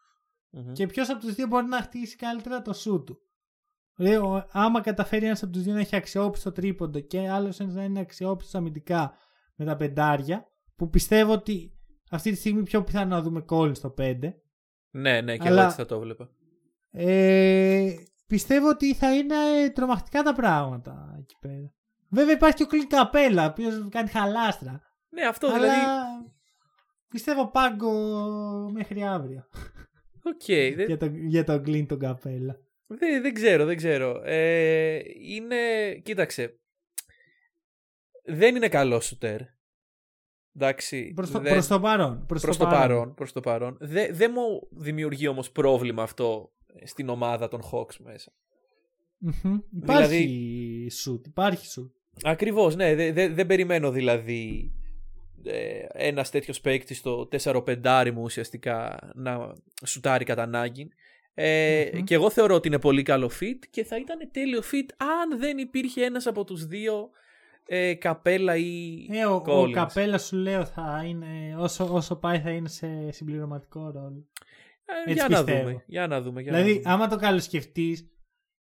Μμμ. και ποιος από τους δύο μπορεί να χτίσει καλύτερα το σου του. Δηλαδή, ο- άμα καταφέρει ένας από τους δύο να έχει αξιόπιστο τρίποντο και άλλος ένας να είναι αξιόπιστο αμυντικά με τα πεντάρια, που πιστεύω ότι αυτή τη στιγμή πιο πιθανό να δούμε κόλλη στο 5. Ναι, ναι, και Αλλά- εγώ έτσι θα το βλέπα. Ε, πιστεύω ότι θα είναι τρομακτικά τα πράγματα εκεί πέρα. Βέβαια υπάρχει και ο Κλίν Καπέλα, ο οποίος κάνει χαλάστρα. Ναι, αυτό αλλά δηλαδή. πιστεύω πάγκο μέχρι αύριο. Οκ, *laughs* δεν, για, τον, για τον Clint Capela. δεν, δεν ξέρω, δεν ξέρω. Ε, είναι. Κοίταξε. Δεν είναι καλό σουτέρ. Εντάξει. Προς το, δεν- προς το παρόν. Προς, προς το παρόν. Προς το παρόν. Δεν δεν μου δημιουργεί όμως πρόβλημα αυτό στην ομάδα των Hawks μέσα. Μμμ. Υπάρχει Δηλαδή- σουτ, υπάρχει σουτ. Ακριβώς, ναι. Δεν δεν- δεν περιμένω δηλαδή ε, ένας τέτοιος παίκτης στο 4-5 μου ουσιαστικά να σουτάρει κατά ανάγκη. Ε, Μμμ. Και εγώ θεωρώ ότι είναι πολύ καλό fit και θα ήταν τέλειο fit αν δεν υπήρχε ένας από τους δύο ε, Καπέλα ή Ε, ο, ο Collins. Καπέλα σου λέω θα είναι, όσο, όσο πάει θα είναι σε συμπληρωματικό ρόλο. Ε, Έτσι για να πιστεύω. δούμε. Για να δούμε. Για να δηλαδή, δούμε. άμα το καλοσκεφτείς,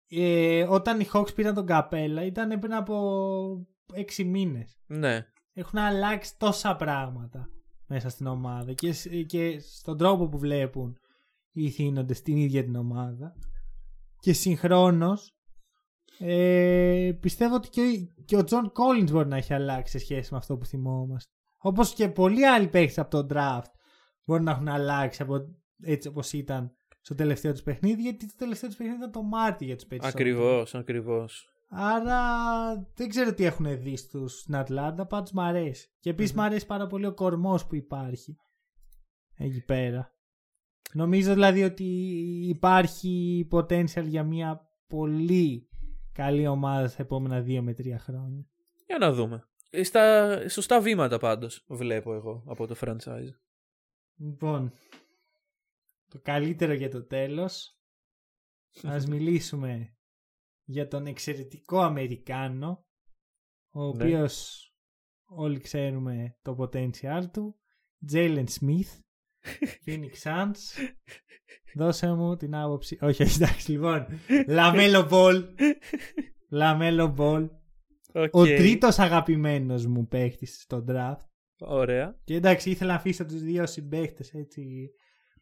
ε, όταν οι Hawks πήραν τον Capela ήταν πριν από 6 μήνες. Ναι. Έχουν αλλάξει τόσα πράγματα μέσα στην ομάδα και, σ- και στον τρόπο που βλέπουν οι ιθύνοντες την ίδια την ομάδα. Και συγχρόνως ε, πιστεύω ότι και, ο- και ο John Collins μπορεί να έχει αλλάξει σε σχέση με αυτό που θυμόμαστε. Όπως και πολλοί άλλοι παίχτες από τον draft μπορεί να έχουν αλλάξει από, έτσι όπως ήταν στο τελευταίο τους παιχνίδι γιατί το τελευταίο τους παιχνίδι ήταν το Μάρτι για τους περισσότερους. Ακριβώς, ακριβώς. Άρα δεν ξέρω τι έχουν δει στους, στην Ατλάντα, πάντως μ' αρέσει. Και επίσης Μμμ. μ' αρέσει πάρα πολύ ο κορμός που υπάρχει εκεί πέρα. Νομίζω δηλαδή ότι υπάρχει potential για μια πολύ καλή ομάδα στα επόμενα δύο με τρία χρόνια. Για να δούμε. Ε, Στα σωστά βήματα πάντως βλέπω εγώ από το franchise. Λοιπόν, το καλύτερο για το τέλος. Ας *laughs* μιλήσουμε για τον εξαιρετικό Αμερικάνο, ο Ναι. οποίος όλοι ξέρουμε το potential του, Jalen Smith, *laughs* Phoenix Suns. Δώσε μου την άποψη. Όχι, όχι, εντάξει, λοιπόν. LaMelo Ball. *laughs* LaMelo Ball. OK. Ο τρίτος αγαπημένος μου παίχτης στο draft. Ωραία. Και εντάξει, ήθελα να αφήσω τους δύο συμπαίχτες έτσι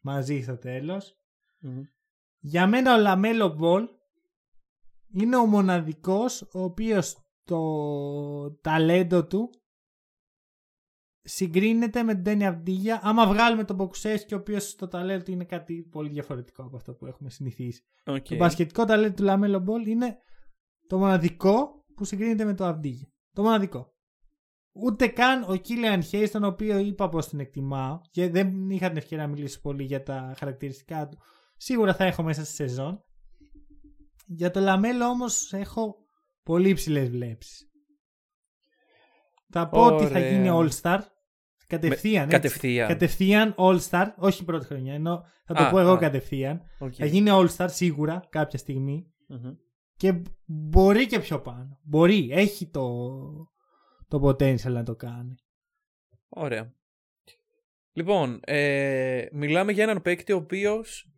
μαζί στο τέλος. Μμμ. Για μένα ο LaMelo Ball είναι ο μοναδικός ο οποίος το ταλέντο του συγκρίνεται με τον Ντένι Αβντίγια άμα βγάλουμε τον Ποκουσέφσκι ο οποίος το ταλέντο του είναι κάτι πολύ διαφορετικό από αυτό που έχουμε συνηθίσει. Οκ. Το μπασκετικό ταλέντο του LaMelo Ball είναι το μοναδικό που συγκρίνεται με το Αβντίγια. Το μοναδικό. Ούτε καν ο Κίλιαν Χέις, τον οποίο είπα πως την εκτιμάω και δεν είχα την ευκαιρία να μιλήσω πολύ για τα χαρακτηριστικά του. Σίγουρα θα έχω μέσα στη σεζόν. Για το Λαμέλο όμως έχω πολύ υψηλές βλέψεις. Θα πω ότι θα Ωραία. γίνει All-Star. Κατευθείαν. έτσι. Κατευθείαν. Κατευθείαν All-Star. Όχι πρώτη χρονιά. Ενώ θα το Α, πω εγώ α. κατευθείαν. Οκ. Θα γίνει All-Star σίγουρα κάποια στιγμή. Μμμ. Και μπορεί και πιο πάνω. Μπορεί. Έχει το, το potential να το κάνει. Ωραία. Λοιπόν, ε, μιλάμε για έναν παίκτη ο οποίος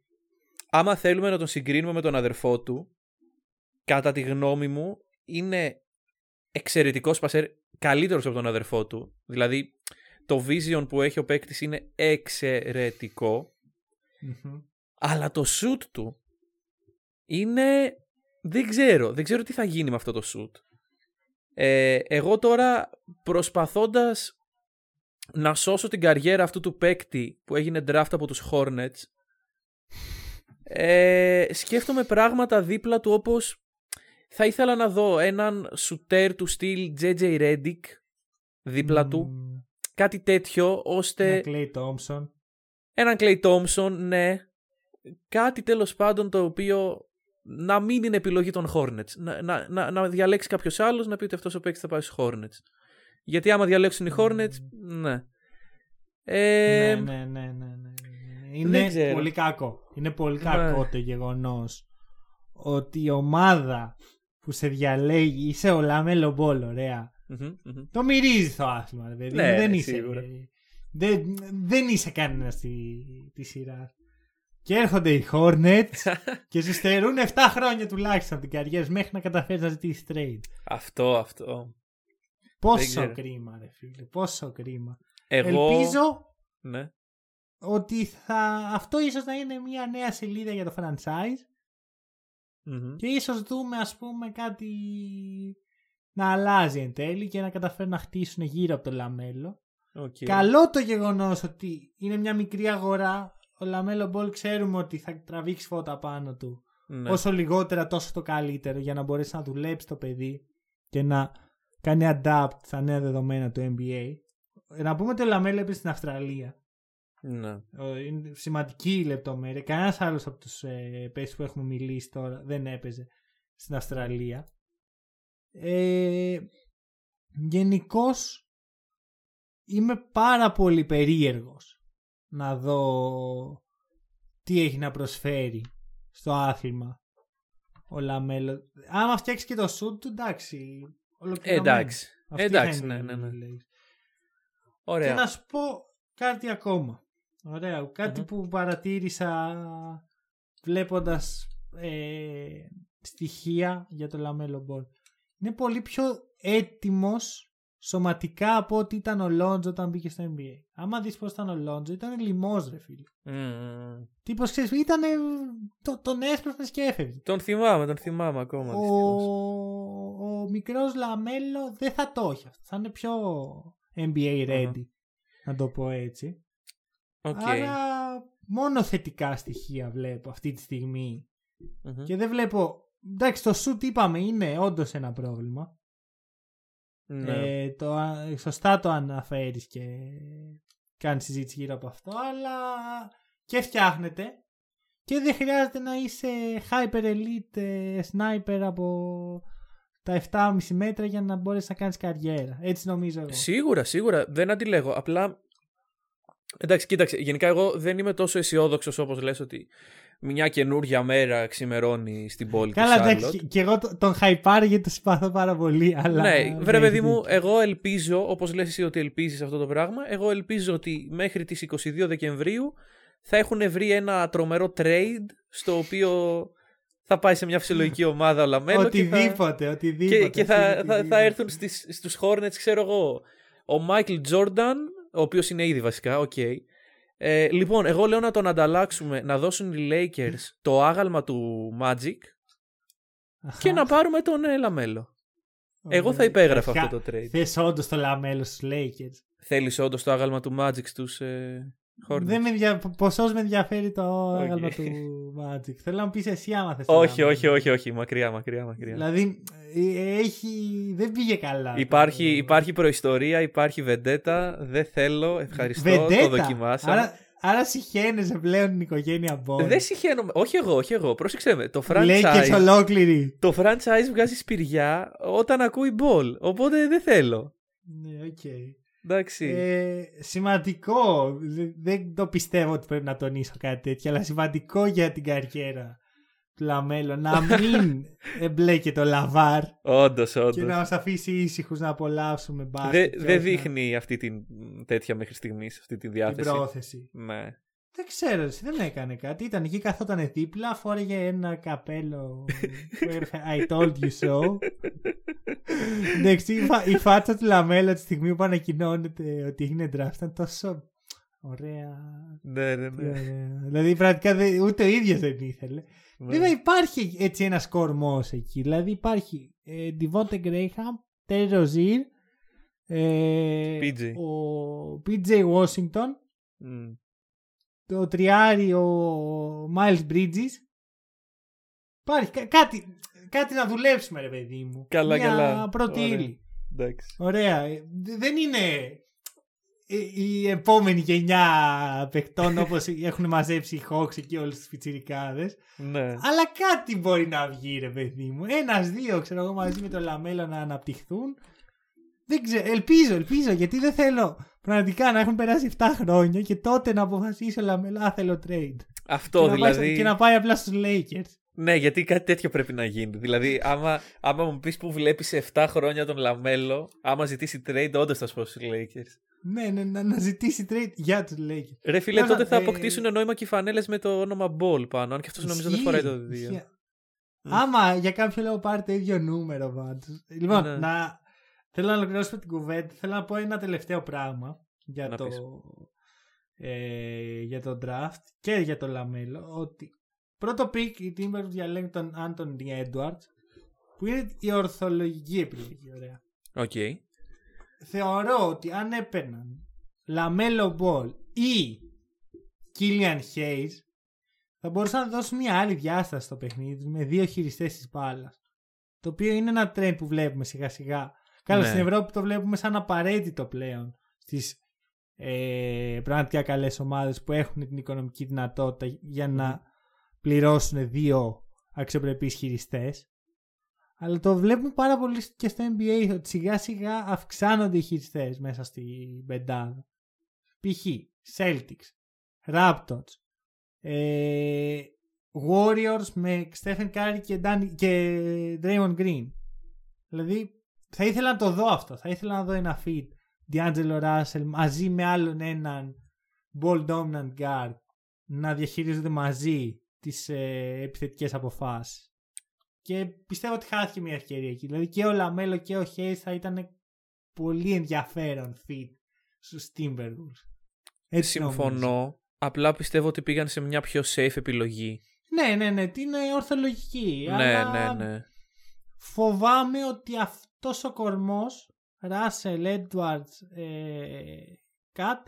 άμα θέλουμε να τον συγκρίνουμε με τον αδερφό του κατά τη γνώμη μου είναι εξαιρετικός πασέρ, καλύτερος από τον αδερφό του. Δηλαδή το vision που έχει ο παίκτης είναι εξαιρετικό αλλά το shoot του είναι δεν ξέρω, δεν ξέρω τι θα γίνει με αυτό το shoot. Ε, εγώ τώρα προσπαθώντας να σώσω την καριέρα αυτού του παίκτη που έγινε draft από τους Hornets ε, σκέφτομαι πράγματα δίπλα του όπως θα ήθελα να δω έναν σουτέρ του στυλ JJ Redick δίπλα του κάτι τέτοιο ώστε Κλέι Τόμψον. έναν Clay Thompson ναι κάτι τέλος πάντων το οποίο να μην είναι επιλογή των Hornets να, να, να, να διαλέξει κάποιος άλλος να πει ότι αυτός ο παίκτης θα πάει στους Hornets γιατί άμα διαλέξουν οι Hornets ναι ε, ναι, ναι, ναι, ναι, ναι, ναι. δεν Είναι ξέρω. πολύ κακό. Είναι πολύ Ναι. κακό το γεγονός ότι η ομάδα που σε διαλέγει είσαι ο Λαμέλο Μπόλ, ωραία. μμμ, μμμ. Το μυρίζει το άθλημα, ρε παιδί. Ναι, δεν, ναι, είσαι, σίγουρα. δεν, δεν είσαι κανένας στη, τη σειρά. Και έρχονται οι Hornets *laughs* και σου στερούν 7 χρόνια τουλάχιστον την καριέρα σου μέχρι να καταφέρεις να ζητήσεις trade. αυτό αυτό Πόσο ξέρω. κρίμα, ρε φίλε. Πόσο κρίμα. εγώ Ελπίζω ναι. ότι θα... αυτό ίσως να είναι μια νέα σελίδα για το franchise Μμμ. Και ίσως δούμε ας πούμε κάτι να αλλάζει εν τέλει και να καταφέρουν να χτίσουν γύρω από το Λαμέλο. Οκ. Καλό το γεγονός ότι είναι μια μικρή αγορά. Ο Λαμέλο Μπολ ξέρουμε ότι θα τραβήξει φώτα πάνω του. Ναι. Όσο λιγότερα τόσο το καλύτερο για να μπορέσει να δουλέψει το παιδί και να κάνει adapt στα νέα δεδομένα του NBA. Να πούμε ότι ο Λαμέλο έπαιζε στην Αυστραλία. Ναι. Ε, Είναι σημαντική η λεπτομέρεια. Κανένας άλλος από τους ε, παίκτες που έχουμε μιλήσει τώρα δεν έπαιζε στην Αυστραλία. Ε, Γενικώς είμαι πάρα πολύ περίεργος να δω τι έχει να προσφέρει στο άθλημα ο Λαμέλο. Άμα φτιάξεις και το σουτ του, εντάξει. ολοκληρωμένο. εντάξει. Αυτή Εντάξει, θα είναι ναι, η ναι, ναι. λέξη. Ωραία. Και να σου πω κάτι ακόμα. Ωραία. Κάτι Μμμ. που παρατήρησα βλέποντας ε, στοιχεία για το Λαμέλο Μπολ. Είναι πολύ πιο έτοιμος σωματικά από ό,τι ήταν ο Λόντζο όταν μπήκε στο NBA. Άμα δεις πώς ήταν ο Λόντζο, ήταν λιμός ρε φίλε. Μμμ. Τύπος ξέρεις, ήταν το, τον έσπρωχνες και έφευγε. Τον θυμάμαι, τον θυμάμαι ακόμα. Ο, δυστυχώς. ο μικρός Λαμέλο δεν θα το έχει αυτό. Θα είναι πιο NBA ready, να το πω έτσι. Οκ. Άρα μόνο θετικά στοιχεία βλέπω αυτή τη στιγμή. Μμμ. Και δεν βλέπω... Εντάξει, το σουτ είπαμε είναι όντως ένα πρόβλημα. Ναι. Ε, το, α- σωστά το αναφέρεις και κάνει συζήτηση γύρω από αυτό, αλλά και φτιάχνεται. Και δεν χρειάζεται να είσαι hyper elite ε, sniper από τα 7,5 μέτρα για να μπορέσεις να κάνεις καριέρα. Έτσι νομίζω εγώ. Σίγουρα, σίγουρα. Δεν αντιλέγω. Απλά. Εντάξει, κοίταξε. Γενικά, εγώ δεν είμαι τόσο αισιόδοξος όπως λες ότι μια καινούργια μέρα ξημερώνει στην πόλη Καλά, της εντάξει, Charlotte. και- και εγώ το- τον χαϊπάρω γιατί το συμπαθώ πάρα πολύ. Αλλά Ναι, βρε έχει παιδί μου, δίκιο. εγώ ελπίζω, όπως λες εσύ ότι ελπίζεις αυτό το πράγμα, εγώ ελπίζω ότι μέχρι τις 22 Δεκεμβρίου θα έχουν βρει ένα τρομερό trade στο οποίο θα πάει σε μια φυσιολογική *laughs* ομάδα ο Λαμέλο και θα, Οτιδήποτε, οτιδήποτε. και, και θα, φίλε, θα, θα οτιδήποτε. έρθουν στις, στους Hornets, ξέρω εγώ, ο Μάικλ Τζόρνταν, ο οποίος είναι ήδη βασικά, οκ. Ε, λοιπόν, εγώ λέω να τον ανταλλάξουμε, να δώσουν οι Lakers το άγαλμα του Magic Αχα. και να πάρουμε τον ε, Λαμέλο. Εγώ θα Ωραία. υπέγραφα Αρχικά, αυτό το trade. Θες όντως το λαμέλο στους Lakers; Θέλεις όντως το άγαλμα του Magic στους ε, Hornets; Δεν με ενδια... Ποσώς με ενδιαφέρει το Οκ. άγαλμα του *laughs* Magic. Θέλω να μου πεις εσύ άμα θες το όχι, λαμέλο. όχι, όχι, όχι, μακριά, μακριά, μακριά. Δηλαδή, ε, έχει... δεν πήγε καλά. Υπάρχει, το- υπάρχει προϊστορία, υπάρχει βεντέτα, δεν θέλω, ευχαριστώ, Βεντέτα; το δοκιμάσαμε. Άρα, άρα σιχαίνεσαι πλέον την οικογένεια Ball. Δεν σιχαίνομαι, όχι εγώ, όχι εγώ, πρόσεξε με, το Lakers franchise, ολόκληρη. το franchise βγάζει σπυριά όταν ακούει Ball, οπότε δεν θέλω. Ναι, οκ. Εντάξει. Ε, σημαντικό. Δε- Δεν το πιστεύω ότι πρέπει να τονίσω κάτι τέτοιο, αλλά σημαντικό για την καριέρα του Λαμέλο να μην *laughs* εμπλέκεται ο Λαβάρ όντως, και όντως. να μας αφήσει ήσυχους να απολαύσουμε Δεν μπάσκετ. και δεν όχι να- δείχνει αυτή την μ, τέτοια μέχρι στιγμής, αυτή τη την διάθεση. πρόθεση. Ναι. Δεν ξέρω, εσύ, δεν έκανε κάτι. Ήταν εκεί, καθόταν δίπλα, φόραγε ένα καπέλο που έγραφε I told you so. Εντάξει, η, φα- η φάτσα του Λαμέλο τη στιγμή που ανακοινώνεται ότι έγινε draft ήταν τόσο ωραία. Ναι, ναι, Τι ναι. ωραία. Δηλαδή, πραγματικά δεν- ούτε ο ίδιος δεν ήθελε. Ναι. Βέβαια, υπάρχει έτσι ένα κορμό εκεί. Δηλαδή, υπάρχει ε, Devonte Graham, Terry Rozier, ε, PJ. ο PJ Washington, Μ. το τριάρι ο Miles Bridges. Υπάρχει κα- κάτι, κάτι να δουλέψουμε, ρε παιδί μου. Καλά, Μια καλά. πρώτη Ωραία. ύλη. Εντάξει. Ωραία. Ε, δε- Δεν είναι η- η επόμενη γενιά παιχτών όπως *laughs* έχουν μαζέψει οι Hawks εκεί όλους τους πιτσιρικάδες. Ναι. Αλλά κάτι μπορεί να βγει ρε παιδί μου. Ένας, δύο ξέρω εγώ μαζί με το Λαμέλο να αναπτυχθούν. Δεν ξέρω, ελπίζω, ελπίζω γιατί δεν θέλω πραγματικά να έχουν περάσει 7 χρόνια και τότε να αποφασίσει ο Λαμέλο, α θέλω trade. Αυτό και, να πάει, δηλαδή. και να πάει απλά στους Lakers. Ναι, γιατί κάτι τέτοιο πρέπει να γίνει. Δηλαδή, άμα, άμα μου πεις που βλέπεις 7 χρόνια τον Λαμέλο, άμα ζητήσει trade, όντως θα σπάσει στους Lakers. Ναι, ναι, να, να ζητήσει trade για τους Lakers. Ρε φίλε, Βέβαια, τότε θα ε, αποκτήσουν νόημα και οι φανέλες με το όνομα Ball πάνω. Αν και αυτός νομίζω δεν Ισχύει, φοράει το δύο. ισχύει. Μμ. Άμα για κάποιο λόγο πάρει το ίδιο νούμερο πάντως. Λοιπόν, Ναι. να... θέλω να ολοκληρώσουμε την κουβέντα. Θέλω να πω ένα τελευταίο πράγμα για, Να το, πεις. ε, για το draft και για το Λαμέλο. Ότι πρώτο pick οι Timberwolves διαλέγει τον Anthony Edwards που είναι η ορθολογική επιλογή. Ωραία. Οκ. Θεωρώ ότι αν έπαιρναν Λαμέλο Ball ή Killian Hayes θα μπορούσαν να δώσουν μια άλλη διάσταση στο παιχνίδι τους με δύο χειριστές της μπάλας. Το οποίο είναι ένα trend που βλέπουμε σιγά σιγά. Καλά, Ναι. στην Ευρώπη το βλέπουμε σαν απαραίτητο πλέον στις ε, πραγματικά καλές ομάδες που έχουν την οικονομική δυνατότητα για να πληρώσουν δύο αξιοπρεπείς χειριστές. Αλλά το βλέπουμε πάρα πολύ και στο NBA ότι σιγά σιγά αυξάνονται οι χειριστές μέσα στη πεντάδα. Π.χ. Celtics, Raptors, ε, Warriors με Stephen Curry και, Dan, και Draymond Green. Δηλαδή θα ήθελα να το δω αυτό. Θα ήθελα να δω ένα feed D'Angelo Russell μαζί με άλλον έναν ball dominant guard να διαχειρίζονται μαζί τις ε, επιθετικές αποφάσεις. Και πιστεύω ότι χάθηκε μια ευκαιρία εκεί. Δηλαδή και ο Λαμέλο και ο Hayes θα ήταν πολύ ενδιαφέρον fit στους Timberwolves. Έτσι νομίζω. Συμφωνώ. Απλά πιστεύω ότι πήγαν σε μια πιο safe επιλογή. Ναι, ναι, ναι, την είναι ορθολογική. Ναι, αλλά ναι, ναι. Φοβάμαι ότι αυτός ο κορμός Russell, Edwards, ε, Kat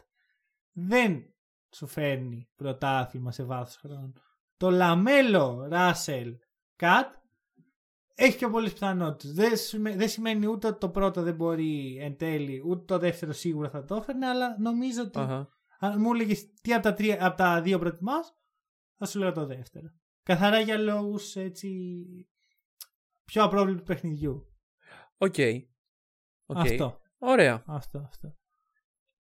δεν σου φέρνει πρωτάθλημα σε βάθος χρόνου. Το LaMelo, Russell, Kat έχει πιο πολλές πιθανότητες. Δεν, σημα- δεν σημαίνει ούτε ότι το πρώτο δεν μπορεί εν τέλει, ούτε το δεύτερο σίγουρα θα το έφερνε, αλλά νομίζω ότι Αχα. αν μου έλεγες τι από τα, τρία, από τα δύο προτιμάς, θα σου λέω το δεύτερο. Καθαρά για λόγους έτσι. πιο απρόβλεπτου παιχνιδιού. OK. OK. Αυτό. Ωραία. Αυτό, αυτό.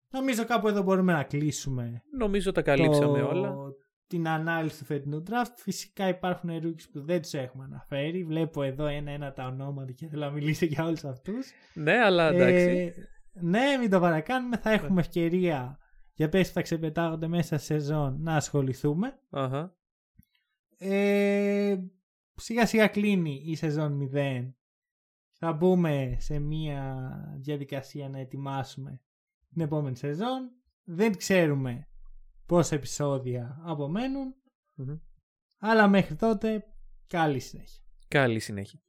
Νομίζω κάπου εδώ μπορούμε να κλείσουμε Νομίζω τα καλύψαμε το- όλα. Την ανάλυση του φετινού draft. Φυσικά υπάρχουν rookies που δεν τους έχουμε αναφέρει. Βλέπω εδώ ένα-ένα τα ονόματα και θέλω να μιλήσω για όλους αυτούς. Ναι, αλλά εντάξει. ναι, μην το παρακάνουμε. Θα έχουμε ευκαιρία για παίκτες που θα ξεπετάγονται μέσα σε σεζόν να ασχοληθούμε. Αχα. Ε, σιγά σιγά κλείνει η σεζόν 0. Θα μπούμε σε μια διαδικασία να ετοιμάσουμε την επόμενη σεζόν. Δεν ξέρουμε πόσα επεισόδια απομένουν. Μμμ. Αλλά μέχρι τότε καλή συνέχεια. Καλή συνέχεια.